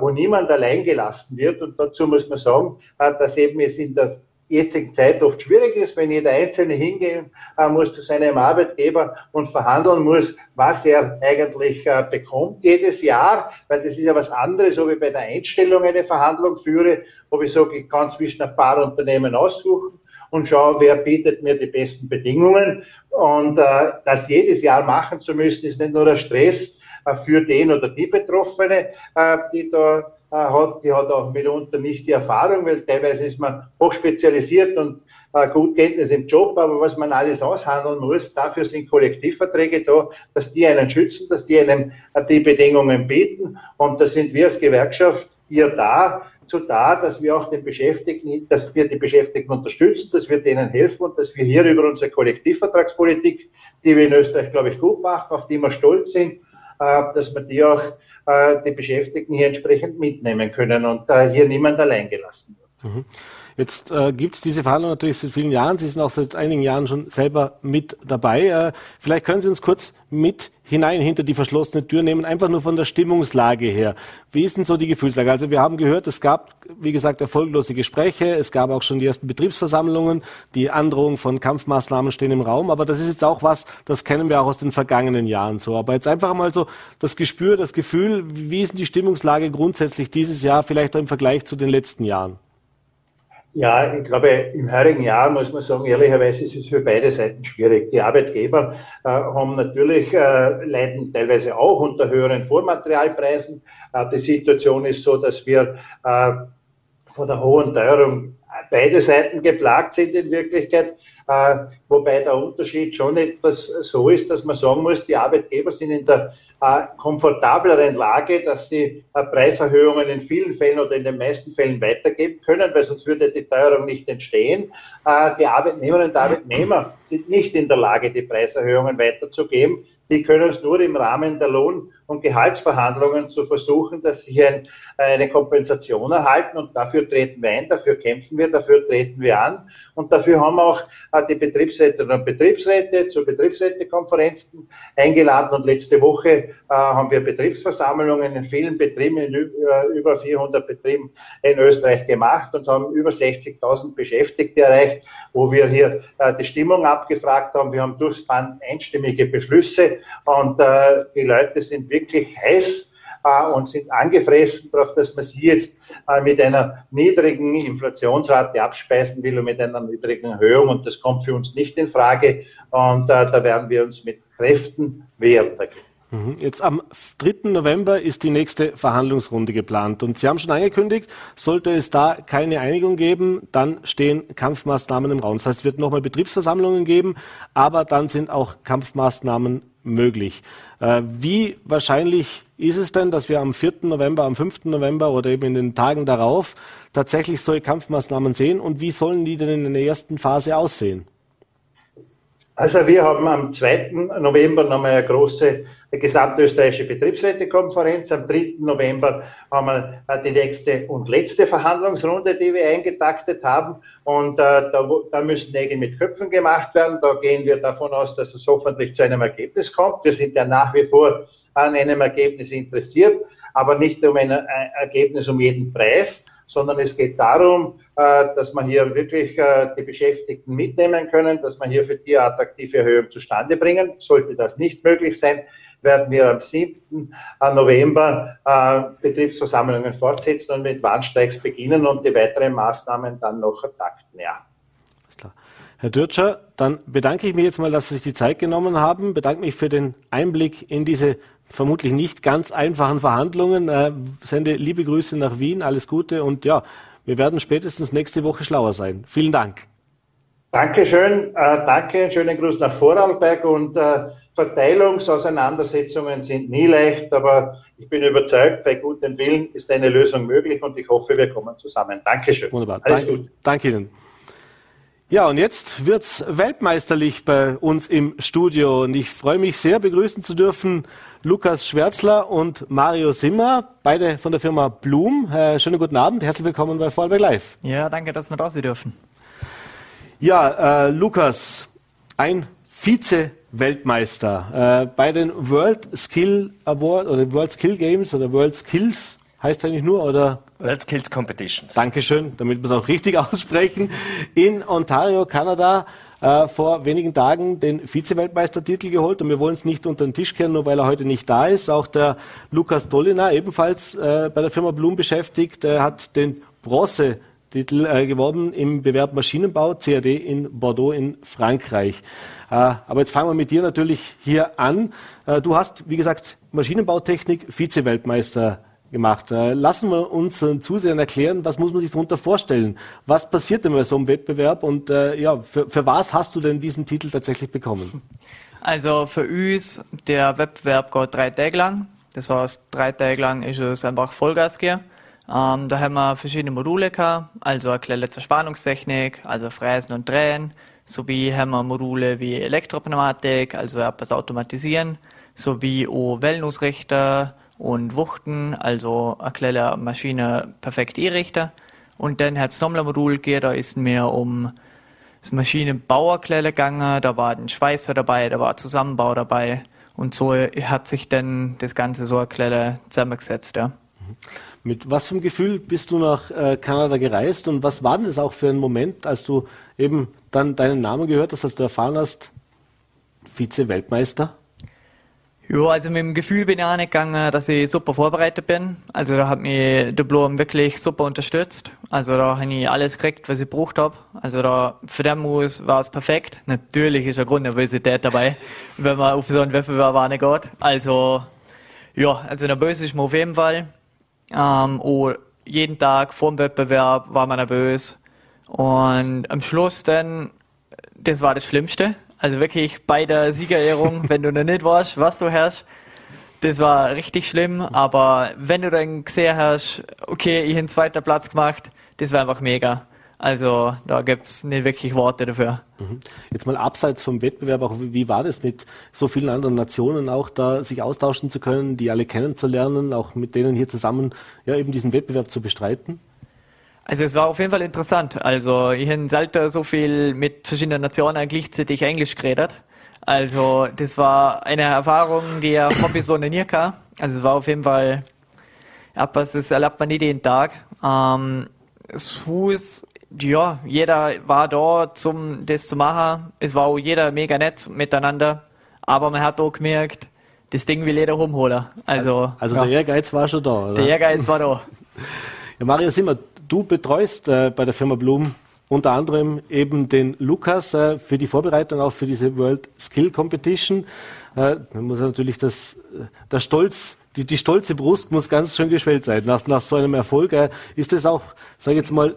Speaker 4: wo niemand allein gelassen wird. Und dazu muss man sagen, dass eben es in der jetzigen Zeit oft schwierig ist, wenn jeder Einzelne hingehen äh, muss zu seinem Arbeitgeber und verhandeln muss, was er eigentlich äh, bekommt jedes Jahr, weil das ist ja was anderes, ob ich bei der Einstellung eine Verhandlung führe, ob ich sage, ich kann zwischen ein paar Unternehmen aussuchen und schaue, wer bietet mir die besten Bedingungen. Und äh, das jedes Jahr machen zu müssen, ist nicht nur ein Stress äh, für den oder die Betroffene, äh, die da äh, hat, die hat auch mitunter nicht die Erfahrung, weil teilweise ist man hochspezialisiert und äh, gut Kenntnis im Job, aber was man alles aushandeln muss, dafür sind Kollektivverträge da, dass die einen schützen, dass die einen äh, die Bedingungen bieten. Und da sind wir als Gewerkschaft hier da, so da, dass wir auch den Beschäftigten, dass wir die Beschäftigten unterstützen, dass wir denen helfen und dass wir hier über unsere Kollektivvertragspolitik, die wir in Österreich, glaube ich, gut machen, auf die wir stolz sind, dass wir die auch äh, die Beschäftigten hier entsprechend mitnehmen können und äh, hier niemand allein gelassen wird.
Speaker 2: Mhm. Jetzt äh, gibt es diese Verhandlungen natürlich seit vielen Jahren. Sie sind auch seit einigen Jahren schon selber mit dabei. Äh, vielleicht können Sie uns kurz mit hinein hinter die verschlossene Tür nehmen, einfach nur von der Stimmungslage her. Wie ist denn so die Gefühlslage? Also wir haben gehört, es gab, wie gesagt, erfolglose Gespräche, es gab auch schon die ersten Betriebsversammlungen, die Androhung von Kampfmaßnahmen stehen im Raum, aber das ist jetzt auch was, das kennen wir auch aus den vergangenen Jahren so. Aber jetzt einfach mal so das Gespür, das Gefühl, wie ist denn die Stimmungslage grundsätzlich dieses Jahr, vielleicht auch im Vergleich zu den letzten Jahren?
Speaker 4: Ja, ich glaube, im heurigen Jahr muss man sagen, ehrlicherweise ist es für beide Seiten schwierig. Die Arbeitgeber äh, haben natürlich, äh, leiden teilweise auch unter höheren Vormaterialpreisen. Äh, die Situation ist so, dass wir äh, von der hohen Teuerung beide Seiten geplagt sind in Wirklichkeit. Äh, wobei der Unterschied schon etwas so ist, dass man sagen muss, die Arbeitgeber sind in der äh, komfortableren Lage, dass sie äh, Preiserhöhungen in vielen Fällen oder in den meisten Fällen weitergeben können, weil sonst würde die Teuerung nicht entstehen. Äh, die Arbeitnehmerinnen und Arbeitnehmer sind nicht in der Lage, die Preiserhöhungen weiterzugeben. Die können es nur im Rahmen der Lohn- und Gehaltsverhandlungen zu versuchen, dass sie ein, eine Kompensation erhalten. Und dafür treten wir ein, dafür kämpfen wir, dafür treten wir an. Und dafür haben auch äh, die Betriebsräte und Betriebsräte zu Betriebsrätekonferenzen eingeladen. Und letzte Woche äh, haben wir Betriebsversammlungen in vielen Betrieben, in äh, über 400 Betrieben in Österreich gemacht und haben über 60.000 Beschäftigte erreicht, wo wir hier die Stimmung abgefragt haben. Wir haben durchs Band einstimmige Beschlüsse und die Leute sind wirklich heiß äh, und sind angefressen darauf, dass man sie jetzt äh, mit einer niedrigen Inflationsrate abspeisen will und mit einer niedrigen Erhöhung. Und das kommt für uns nicht in Frage. Und äh, da werden wir uns mit Kräften wehren dagegen.
Speaker 2: Mhm. Jetzt am 3. November ist die nächste Verhandlungsrunde geplant. Und Sie haben schon angekündigt, sollte es da keine Einigung geben, dann stehen Kampfmaßnahmen im Raum. Das heißt, es wird nochmal Betriebsversammlungen geben, aber dann sind auch Kampfmaßnahmen möglich. Äh, wie wahrscheinlich ist es denn, dass wir am 4. November, am 5. November oder eben in den Tagen darauf tatsächlich solche Kampfmaßnahmen sehen und wie sollen die denn in der ersten Phase aussehen?
Speaker 4: Also wir haben am 2. November nochmal eine große gesamtösterreichische Betriebsrätekonferenz. Am 3. November haben wir äh, die nächste und letzte Verhandlungsrunde, die wir eingetaktet haben. Und äh, da, da, müssen Nägel mit Köpfen gemacht werden. Da gehen wir davon aus, dass es hoffentlich zu einem Ergebnis kommt. Wir sind ja nach wie vor an einem Ergebnis interessiert, aber nicht um ein, ein Ergebnis um jeden Preis, sondern es geht darum, äh, dass man hier wirklich äh, die Beschäftigten mitnehmen können, dass man hier für die attraktive Erhöhung zustande bringen. Sollte das nicht möglich sein, werden wir am 7. November äh, Betriebsversammlungen fortsetzen und mit Warnstreiks beginnen und die weiteren Maßnahmen dann noch takten. Ja.
Speaker 2: Herr Dürtscher, dann bedanke ich mich jetzt mal, dass Sie sich die Zeit genommen haben, bedanke mich für den Einblick in diese vermutlich nicht ganz einfachen Verhandlungen. Äh, sende liebe Grüße nach Wien, alles Gute und ja, wir werden spätestens nächste Woche schlauer sein. Vielen Dank.
Speaker 4: Dankeschön, äh, danke, schönen Gruß nach Vorarlberg und äh, Verteilungsauseinandersetzungen sind nie leicht, aber ich bin überzeugt, bei gutem Willen ist eine Lösung möglich und ich hoffe, wir kommen zusammen. Dankeschön.
Speaker 2: Wunderbar. Alles Dank, gut. Danke Ihnen. Ja, und jetzt wird's weltmeisterlich bei uns im Studio und ich freue mich sehr, begrüßen zu dürfen Lukas Schwärzler und Mario Simmer, beide von der Firma Blum. Äh, schönen guten Abend, herzlich willkommen bei Vorarlberg Live.
Speaker 5: Ja, danke, dass wir da sein dürfen.
Speaker 2: Ja, äh, Lukas, ein Vize-Weltmeister äh, bei den World Skill Award oder World Skill Games oder World Skills heißt es eigentlich nur oder
Speaker 6: World Skills Competitions.
Speaker 2: Dankeschön, damit wir es auch richtig aussprechen. In Ontario, Kanada äh, vor wenigen Tagen den Vize-Weltmeistertitel geholt und wir wollen es nicht unter den Tisch kehren, nur weil er heute nicht da ist. Auch der Lukas Dolina, ebenfalls äh, bei der Firma Blum beschäftigt, äh, hat den Bronze Titel äh, gewonnen im Bewerb Maschinenbau, CAD in Bordeaux in Frankreich. Äh, aber jetzt fangen wir mit dir natürlich hier an. Äh, du hast, wie gesagt, Maschinenbautechnik Vize-Weltmeister gemacht. Äh, lassen wir uns äh, Zusehern erklären, was muss man sich darunter vorstellen? Was passiert denn bei so einem Wettbewerb und äh, ja, für, für was hast du denn diesen Titel tatsächlich bekommen?
Speaker 5: Also für uns, der Wettbewerb geht drei Tage lang. Das heißt, drei Tage lang ist es einfach Vollgas gehen. Ähm, da haben wir verschiedene Module gehabt, also eine kleine Zerspannungstechnik, also Fräsen und Drehen, sowie haben wir Module wie Elektropneumatik, also etwas automatisieren, sowie auch Wellenausrichter, und Wuchten, also kleine Maschine perfekt einrichten. Und dann hat ein Modul gegeben, da ist mir um das Maschinenbauerkleile gegangen, da war ein Schweißer dabei, da war ein Zusammenbau dabei. Und so hat sich dann das Ganze so eine zusammengesetzt, ja.
Speaker 2: Mit was für einem Gefühl bist du nach äh, Kanada gereist und was war denn das auch für ein Moment, als du eben dann deinen Namen gehört hast, als du erfahren hast, Vize-Weltmeister?
Speaker 5: Ja, also mit dem Gefühl bin ich auch nicht gegangen, dass ich super vorbereitet bin. Also da hat mich der Blum wirklich super unterstützt. Also da habe ich alles gekriegt, was ich gebraucht habe. Also da für den Muss war es perfekt. Natürlich ist eine Grundnervosität dabei, wenn man auf so einen Wettbewerb auch nicht geht. Also ja, also nervös ist man auf jeden Fall. Ähm, und jeden Tag vor dem Wettbewerb war man nervös. Und am Schluss dann, das war das Schlimmste. Also wirklich bei der Siegerehrung, wenn du noch nicht weißt, was du hast, das war richtig schlimm. Aber wenn du dann gesehen hast, okay, ich habe einen zweiten Platz gemacht, das war einfach mega. Also da gibt es nicht wirklich Worte dafür.
Speaker 2: Mhm. Jetzt mal abseits vom Wettbewerb, auch wie war das mit so vielen anderen Nationen auch da sich austauschen zu können, die alle kennenzulernen, auch mit denen hier zusammen ja eben diesen Wettbewerb zu bestreiten?
Speaker 5: Also es war auf jeden Fall interessant. Also ich habe selten so viel mit verschiedenen Nationen gleichzeitig Englisch geredet. Also das war eine Erfahrung, die habe ich so nie gehabt. Also es war auf jeden Fall etwas, das erlebt man nicht jeden Tag. Ähm, das Haus, ja, jeder war da, um das zu machen. Es war auch jeder mega nett miteinander. Aber man hat auch gemerkt, das Ding will jeder rumholen. Also,
Speaker 2: also ja. der Ehrgeiz war schon da, oder?
Speaker 5: Der Ehrgeiz war da.
Speaker 2: Ja, Mario Simmer, du betreust äh, bei der Firma Blum unter anderem eben den Lukas äh, für die Vorbereitung auch für diese World Skill Competition. Äh, da muss natürlich das, äh, der Stolz, die, die stolze Brust muss ganz schön geschwellt sein nach, nach so einem Erfolg. Äh, ist das auch, sage ich jetzt mal,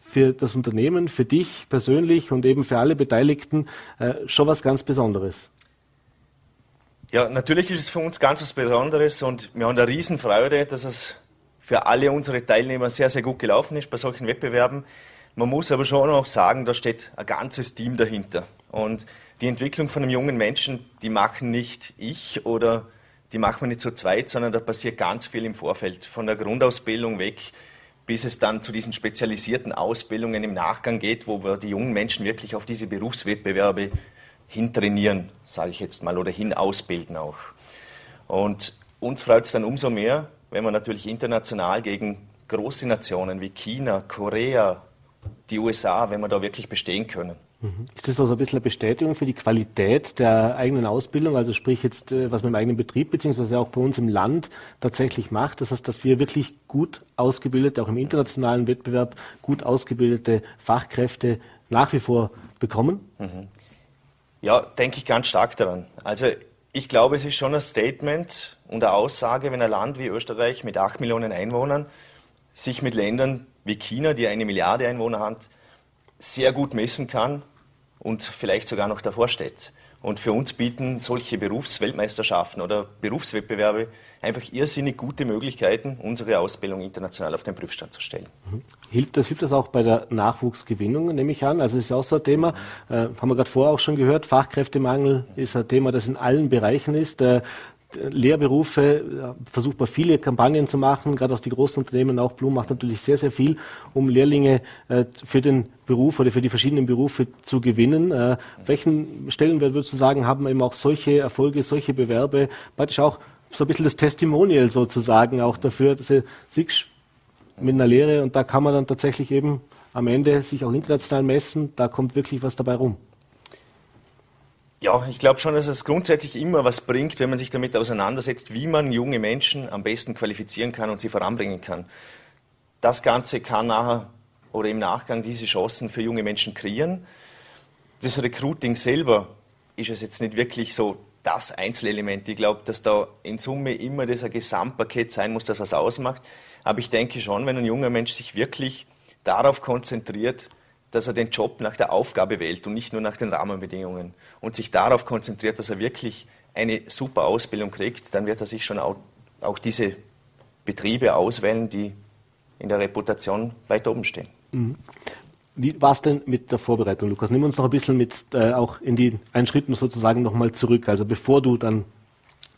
Speaker 2: für das Unternehmen, für dich persönlich und eben für alle Beteiligten äh, schon was ganz Besonderes?
Speaker 6: Ja, natürlich ist es für uns ganz was Besonderes und wir haben eine Riesenfreude, dass es für alle unsere Teilnehmer sehr, sehr gut gelaufen ist bei solchen Wettbewerben. Man muss aber schon auch sagen, da steht ein ganzes Team dahinter. Und die Entwicklung von einem jungen Menschen, die machen nicht ich oder die machen wir nicht zu zweit, sondern da passiert ganz viel im Vorfeld. Von der Grundausbildung weg, bis es dann zu diesen spezialisierten Ausbildungen im Nachgang geht, wo wir die jungen Menschen wirklich auf diese Berufswettbewerbe hintrainieren, sage ich jetzt mal, oder hin ausbilden auch. Und uns freut es dann umso mehr, wenn wir natürlich international gegen große Nationen wie China, Korea, die USA, wenn wir da wirklich bestehen können.
Speaker 2: Mhm. Ist das also ein bisschen eine Bestätigung für die Qualität der eigenen Ausbildung, also sprich jetzt, äh, was man im eigenen Betrieb beziehungsweise auch bei uns im Land tatsächlich macht? Das heißt, dass wir wirklich gut ausgebildete, auch im internationalen Wettbewerb, gut ausgebildete Fachkräfte nach wie vor bekommen? Mhm.
Speaker 6: Ja, denke ich ganz stark daran. Also ich glaube, es ist schon ein Statement und eine Aussage, wenn ein Land wie Österreich mit acht Millionen Einwohnern sich mit Ländern wie China, die eine Milliarde Einwohner hat, sehr gut messen kann und vielleicht sogar noch davor steht. Und für uns bieten solche Berufsweltmeisterschaften oder Berufswettbewerbe einfach irrsinnig gute Möglichkeiten, unsere Ausbildung international auf den Prüfstand zu stellen.
Speaker 2: Mhm. Hilft das, hilft das auch bei der Nachwuchsgewinnung, nehme ich an? Also das ist auch so ein Thema, äh, haben wir gerade vorher auch schon gehört, Fachkräftemangel ist ein Thema, das in allen Bereichen ist. Äh, Lehrberufe versucht man viele Kampagnen zu machen, gerade auch die großen Unternehmen, auch Blum macht natürlich sehr, sehr viel, um Lehrlinge äh, für den Beruf oder für die verschiedenen Berufe zu gewinnen. Äh, welchen Stellenwert würdest du sagen, haben eben auch solche Erfolge, solche Bewerbe, praktisch auch so ein bisschen das Testimonial sozusagen auch dafür, dass du siehst mit einer Lehre und da kann man dann tatsächlich eben am Ende sich auch international messen, da kommt wirklich was dabei rum.
Speaker 6: Ja, ich glaube schon, dass es grundsätzlich immer was bringt, wenn man sich damit auseinandersetzt, wie man junge Menschen am besten qualifizieren kann und sie voranbringen kann. Das Ganze kann nachher oder im Nachgang diese Chancen für junge Menschen kreieren. Das Recruiting selber ist es jetzt nicht wirklich so das Einzelelement. Ich glaube, dass da in Summe immer dieser Gesamtpaket sein muss, das was ausmacht. Aber ich denke schon, wenn ein junger Mensch sich wirklich darauf konzentriert, dass er den Job nach der Aufgabe wählt und nicht nur nach den Rahmenbedingungen und sich darauf konzentriert, dass er wirklich eine super Ausbildung kriegt, dann wird er sich schon auch, auch diese Betriebe auswählen, die in der Reputation weit oben stehen. Mhm.
Speaker 2: Wie war es denn mit der Vorbereitung, Lukas? Nimm uns noch ein bisschen mit äh, auch in die einen Schritt sozusagen nochmal zurück. Also bevor du dann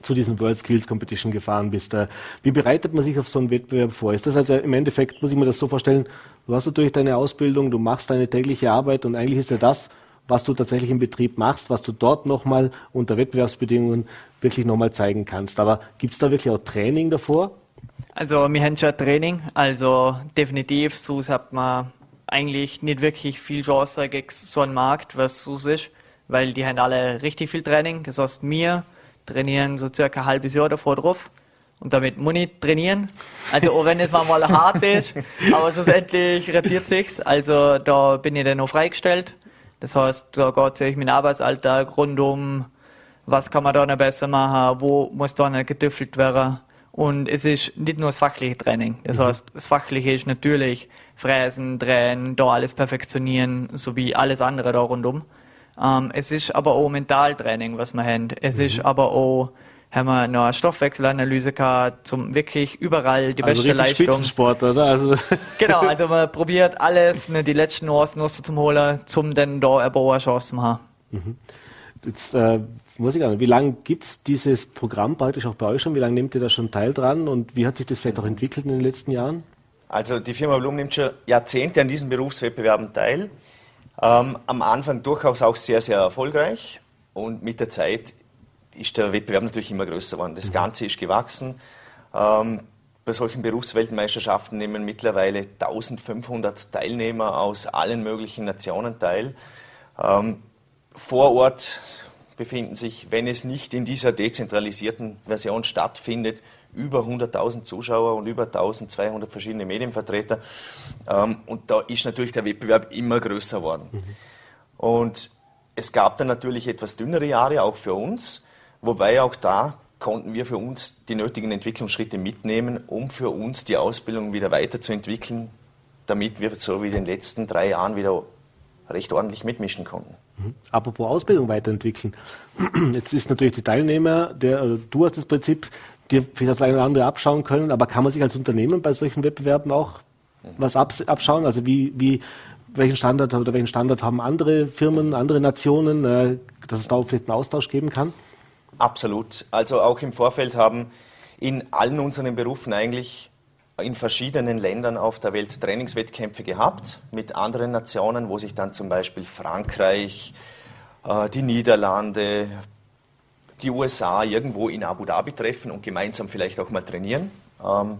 Speaker 2: zu diesem World Skills Competition gefahren bist. Äh, wie bereitet man sich auf so einen Wettbewerb vor? Ist das also im Endeffekt, muss ich mir das so vorstellen, du hast natürlich deine Ausbildung, du machst deine tägliche Arbeit und eigentlich ist ja das, was du tatsächlich im Betrieb machst, was du dort nochmal unter Wettbewerbsbedingungen wirklich nochmal zeigen kannst. Aber gibt es da wirklich auch Training davor?
Speaker 5: Also wir haben schon Training, also definitiv, so hat man eigentlich nicht wirklich viel Chance gegen so einen Markt, was so ist, weil die haben alle richtig viel Training. Das heißt, mir trainieren so circa ein halbes Jahr davor drauf. Und damit ich trainieren. Also auch wenn es mal hart ist, aber schlussendlich rentiert sich's. Also da bin ich dann noch freigestellt. Das heißt, da geht sich mein Arbeitsalltag rund um, was kann man da noch besser machen, wo muss da noch getüffelt werden. Und es ist nicht nur das fachliche Training. Das mhm. heißt, das fachliche ist natürlich Fräsen, Drehen, da alles perfektionieren, sowie alles andere da rundum. Ähm, es ist aber auch Mentaltraining, was wir haben. Es mhm. ist aber auch haben wir noch eine Stoffwechselanalyse gehabt, zum wirklich überall die also beste Leistung.
Speaker 2: Spitzensport, oder? Also
Speaker 5: genau, also man probiert alles, ne, die letzten Nuancen noch zu holen, zum dann da eine eine Chance zu haben. Mhm.
Speaker 2: Jetzt äh, muss ich sagen, wie lange gibt es dieses Programm praktisch auch bei euch schon? Wie lange nehmt ihr da schon teil dran und wie hat sich das vielleicht auch entwickelt in den letzten Jahren?
Speaker 6: Also die Firma Blum nimmt schon Jahrzehnte an diesen Berufswettbewerben teil. Ähm, am Anfang durchaus auch sehr, sehr erfolgreich und mit der Zeit ist der Wettbewerb natürlich immer größer geworden. Das mhm. Ganze ist gewachsen. Ähm, bei solchen Berufsweltmeisterschaften nehmen mittlerweile 1500 Teilnehmer aus allen möglichen Nationen teil. Ähm, vor Ort befinden sich, wenn es nicht in dieser dezentralisierten Version stattfindet, über 100.000 Zuschauer und über 1.200 verschiedene Medienvertreter. Ähm, und da ist natürlich der Wettbewerb immer größer geworden. Mhm. Und es gab dann natürlich etwas dünnere Jahre auch für uns, wobei auch da konnten wir für uns die nötigen Entwicklungsschritte mitnehmen, um für uns die Ausbildung wieder weiterzuentwickeln, damit wir so wie in den letzten drei Jahren wieder recht ordentlich mitmischen konnten.
Speaker 2: Mhm. Apropos Ausbildung weiterentwickeln. Jetzt ist natürlich die Teilnehmer, der, also du hast das Prinzip, dir vielleicht das eine oder andere abschauen können, aber kann man sich als Unternehmen bei solchen Wettbewerben auch was abschauen? Also wie, wie welchen Standard oder welchen Standard haben andere Firmen, andere Nationen, äh, dass es da vielleicht einen Austausch geben kann?
Speaker 6: Absolut. Also auch im Vorfeld haben in allen unseren Berufen eigentlich in verschiedenen Ländern auf der Welt Trainingswettkämpfe gehabt mit anderen Nationen, wo sich dann zum Beispiel Frankreich, äh, die Niederlande, die USA irgendwo in Abu Dhabi treffen und gemeinsam vielleicht auch mal trainieren. Ähm,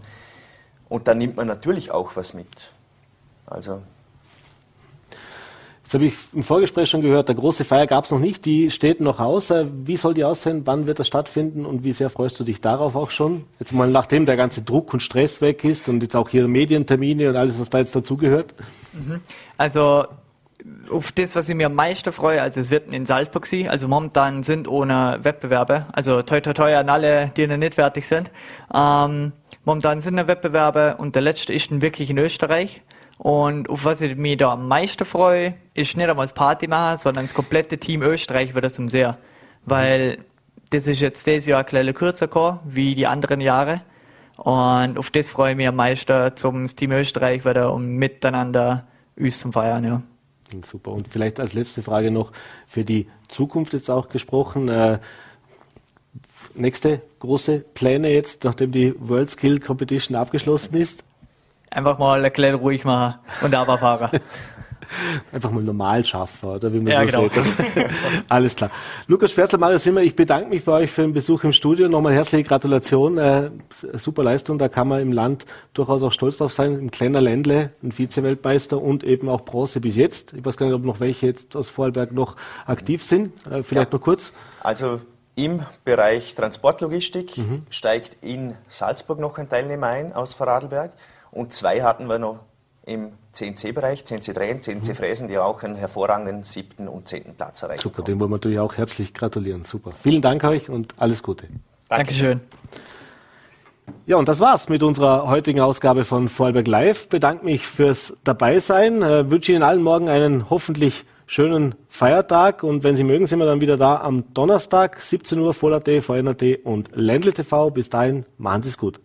Speaker 6: und dann nimmt man natürlich auch was mit. Also
Speaker 2: Jetzt habe ich im Vorgespräch schon gehört, der große Feier gab es noch nicht, die steht noch aus. Äh, wie soll die aussehen? Wann wird das stattfinden und wie sehr freust du dich darauf auch schon? Jetzt mal nachdem der ganze Druck und Stress weg ist und jetzt auch hier Medientermine und alles, was da jetzt dazugehört.
Speaker 5: Mhm. Also auf das, was ich mir am meisten freue, also es wird in Salzburg sein, also momentan sind ohne Wettbewerbe, also toi toi toi an alle, die noch nicht fertig sind. Ähm, momentan sind noch Wettbewerbe und der letzte ist dann wirklich in Österreich. Und auf was ich mich da am meisten freue, ist nicht einmal das Party machen, sondern das komplette Team Österreich wird das um sehr. Weil das ist jetzt dieses Jahr ein bisschen kürzer gekommen, wie die anderen Jahre. Und auf das freue ich mich am meisten, zum Team Österreich wieder um miteinander uns zum Feiern, ja.
Speaker 2: Super. Und vielleicht als letzte Frage noch für die Zukunft jetzt auch gesprochen. Äh, nächste große Pläne jetzt, nachdem die World Skill Competition abgeschlossen ist?
Speaker 5: Einfach mal ein bisschen ruhig machen und aber fahren.
Speaker 2: Einfach mal normal schaffen, oder wie man
Speaker 5: ja,
Speaker 2: so
Speaker 5: genau.
Speaker 2: sieht. Alles klar. Lukas Schwärzler, Mario Simmer, ich bedanke mich bei euch für den Besuch im Studio. Nochmal herzliche Gratulation. Äh, super Leistung, da kann man im Land durchaus auch stolz drauf sein. Im kleiner Ländle, ein Vize-Weltmeister und eben auch Bronze bis jetzt. Ich weiß gar nicht, ob noch welche jetzt aus Vorarlberg noch aktiv sind. Äh, vielleicht ja. noch kurz.
Speaker 6: Also im Bereich Transportlogistik mhm. steigt in Salzburg noch ein Teilnehmer ein aus Vorarlberg. Und zwei hatten wir noch im CNC-Bereich, CNC Drehen, CNC Fräsen, die auch einen hervorragenden siebten und zehnten Platz erreicht
Speaker 2: Super, dem wollen wir natürlich auch herzlich gratulieren. Super. Vielen Dank euch und alles Gute.
Speaker 5: Dankeschön.
Speaker 2: Ja, und das war's mit unserer heutigen Ausgabe von Vorarlberg Live. Bedanke mich fürs Dabeisein. Äh, wünsche Ihnen allen morgen einen hoffentlich schönen Feiertag und wenn Sie mögen, sind wir dann wieder da am Donnerstag, 17 Uhr, Voll.at, VNAT und Ländle TV. Bis dahin, machen Sie es gut.